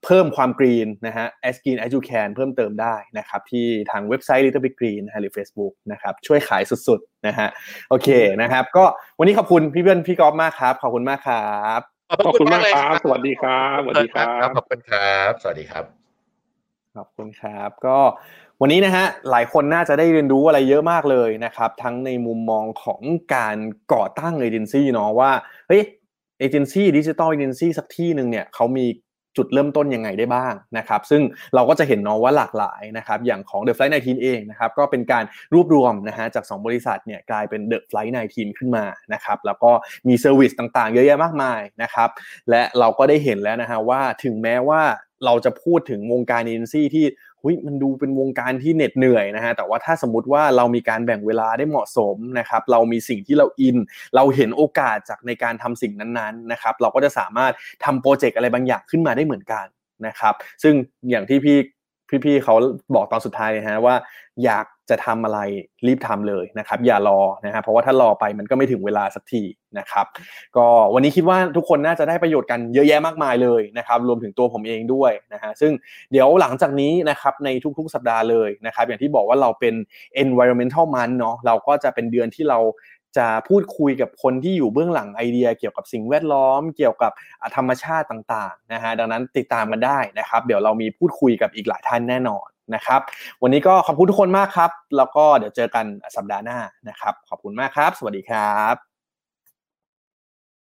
เพิ่มความกรีนนะฮะ as green as you can เพิ่มเติมได้นะครับที่ทางเว็บไซต์ Little Big Green นะฮะหรือ Facebook นะครับช่วยขายสุดๆนะฮะโอเคนะครับ ก็วันนี้ขอบคุณพี่เพื่อนพี่กอล์ฟมากครับ ขอบคุณมากครับขอบคุณมากครับสวัสดีครับสวัสดีครับขอบคุณครับ สวัสดีครับขอบคุณครับก็วันนี้นะฮะหลายคนน่าจะได้เรียนรู้อะไรเยอะมากเลยนะครับ ทั้งในมุมมองของการก่อตั้งเอเจนซี่เนาะว่าเฮ้ยเอเจนซี่ดิจิตอลเอเจนซี่สักที่หนึ่งเนี่ยเขามี จุดเริ่มต้นยังไงได้บ้างนะครับ ซึ่งเราก็จะเห็นเนาะว่าหลากหลายนะครับ อย่างของ The Flight 19 เองนะครับ ก็เป็นการรวบรวมนะฮะจาก 2 บริษัทเนี่ยกลายเป็น The Flight 19 ขึ้นมานะครับ แล้วก็มี service ต่างๆ เยอะแยะมากมายนะครับ และเราก็ได้เห็นแล้วนะฮะว่าถึงแม้ว่าเราจะพูดถึงวงการเอเจนซี่ที่ มันดูเป็นวงการที่เหน็ดเหนื่อยนะฮะแต่ว่าถ้าสมมติว่าเรามีการแบ่งเวลาได้เหมาะสมนะครับเรามีสิ่งที่เราอิน เราเห็นโอกาสจากในการทำสิ่งนั้นๆนะครับเราก็จะสามารถทำโปรเจกต์อะไรบางอย่างขึ้นมาได้เหมือนกันนะครับซึ่งอย่างที่พี่ พี่ๆเขาบอกตอนสุดท้ายนะฮะว่าอยากจะทำอะไรรีบทำเลยนะครับ อย่ารอนะฮะเพราะว่าถ้ารอไปมันก็ไม่ถึงเวลาสักทีนะครับก็วันนี้คิดว่าทุกคนน่าจะได้ประโยชน์กันเยอะแยะมากมายเลยนะครับรวมถึงตัวผมเองด้วยนะฮะซึ่งเดี๋ยวหลังจากนี้นะครับในทุกๆสัปดาห์เลยนะครับอย่างที่บอกว่าเราเป็น environmental month เนาะเราก็จะเป็นเดือนที่เรา จะพูดคุยกับคนที่อยู่เบื้องหลังไอเดีย เกี่ยวกับสิ่งแวดล้อม เกี่ยวกับธรรมชาติต่างๆนะฮะดังนั้นติดตามกันได้นะครับ เดี๋ยวเรามีพูดคุยกับอีกหลายท่านแน่นอนนะครับ วันนี้ก็ขอบคุณทุกคนมากครับ แล้วก็เดี๋ยวเจอกันสัปดาห์หน้านะครับ ขอบคุณมากครับ สวัสดีครับ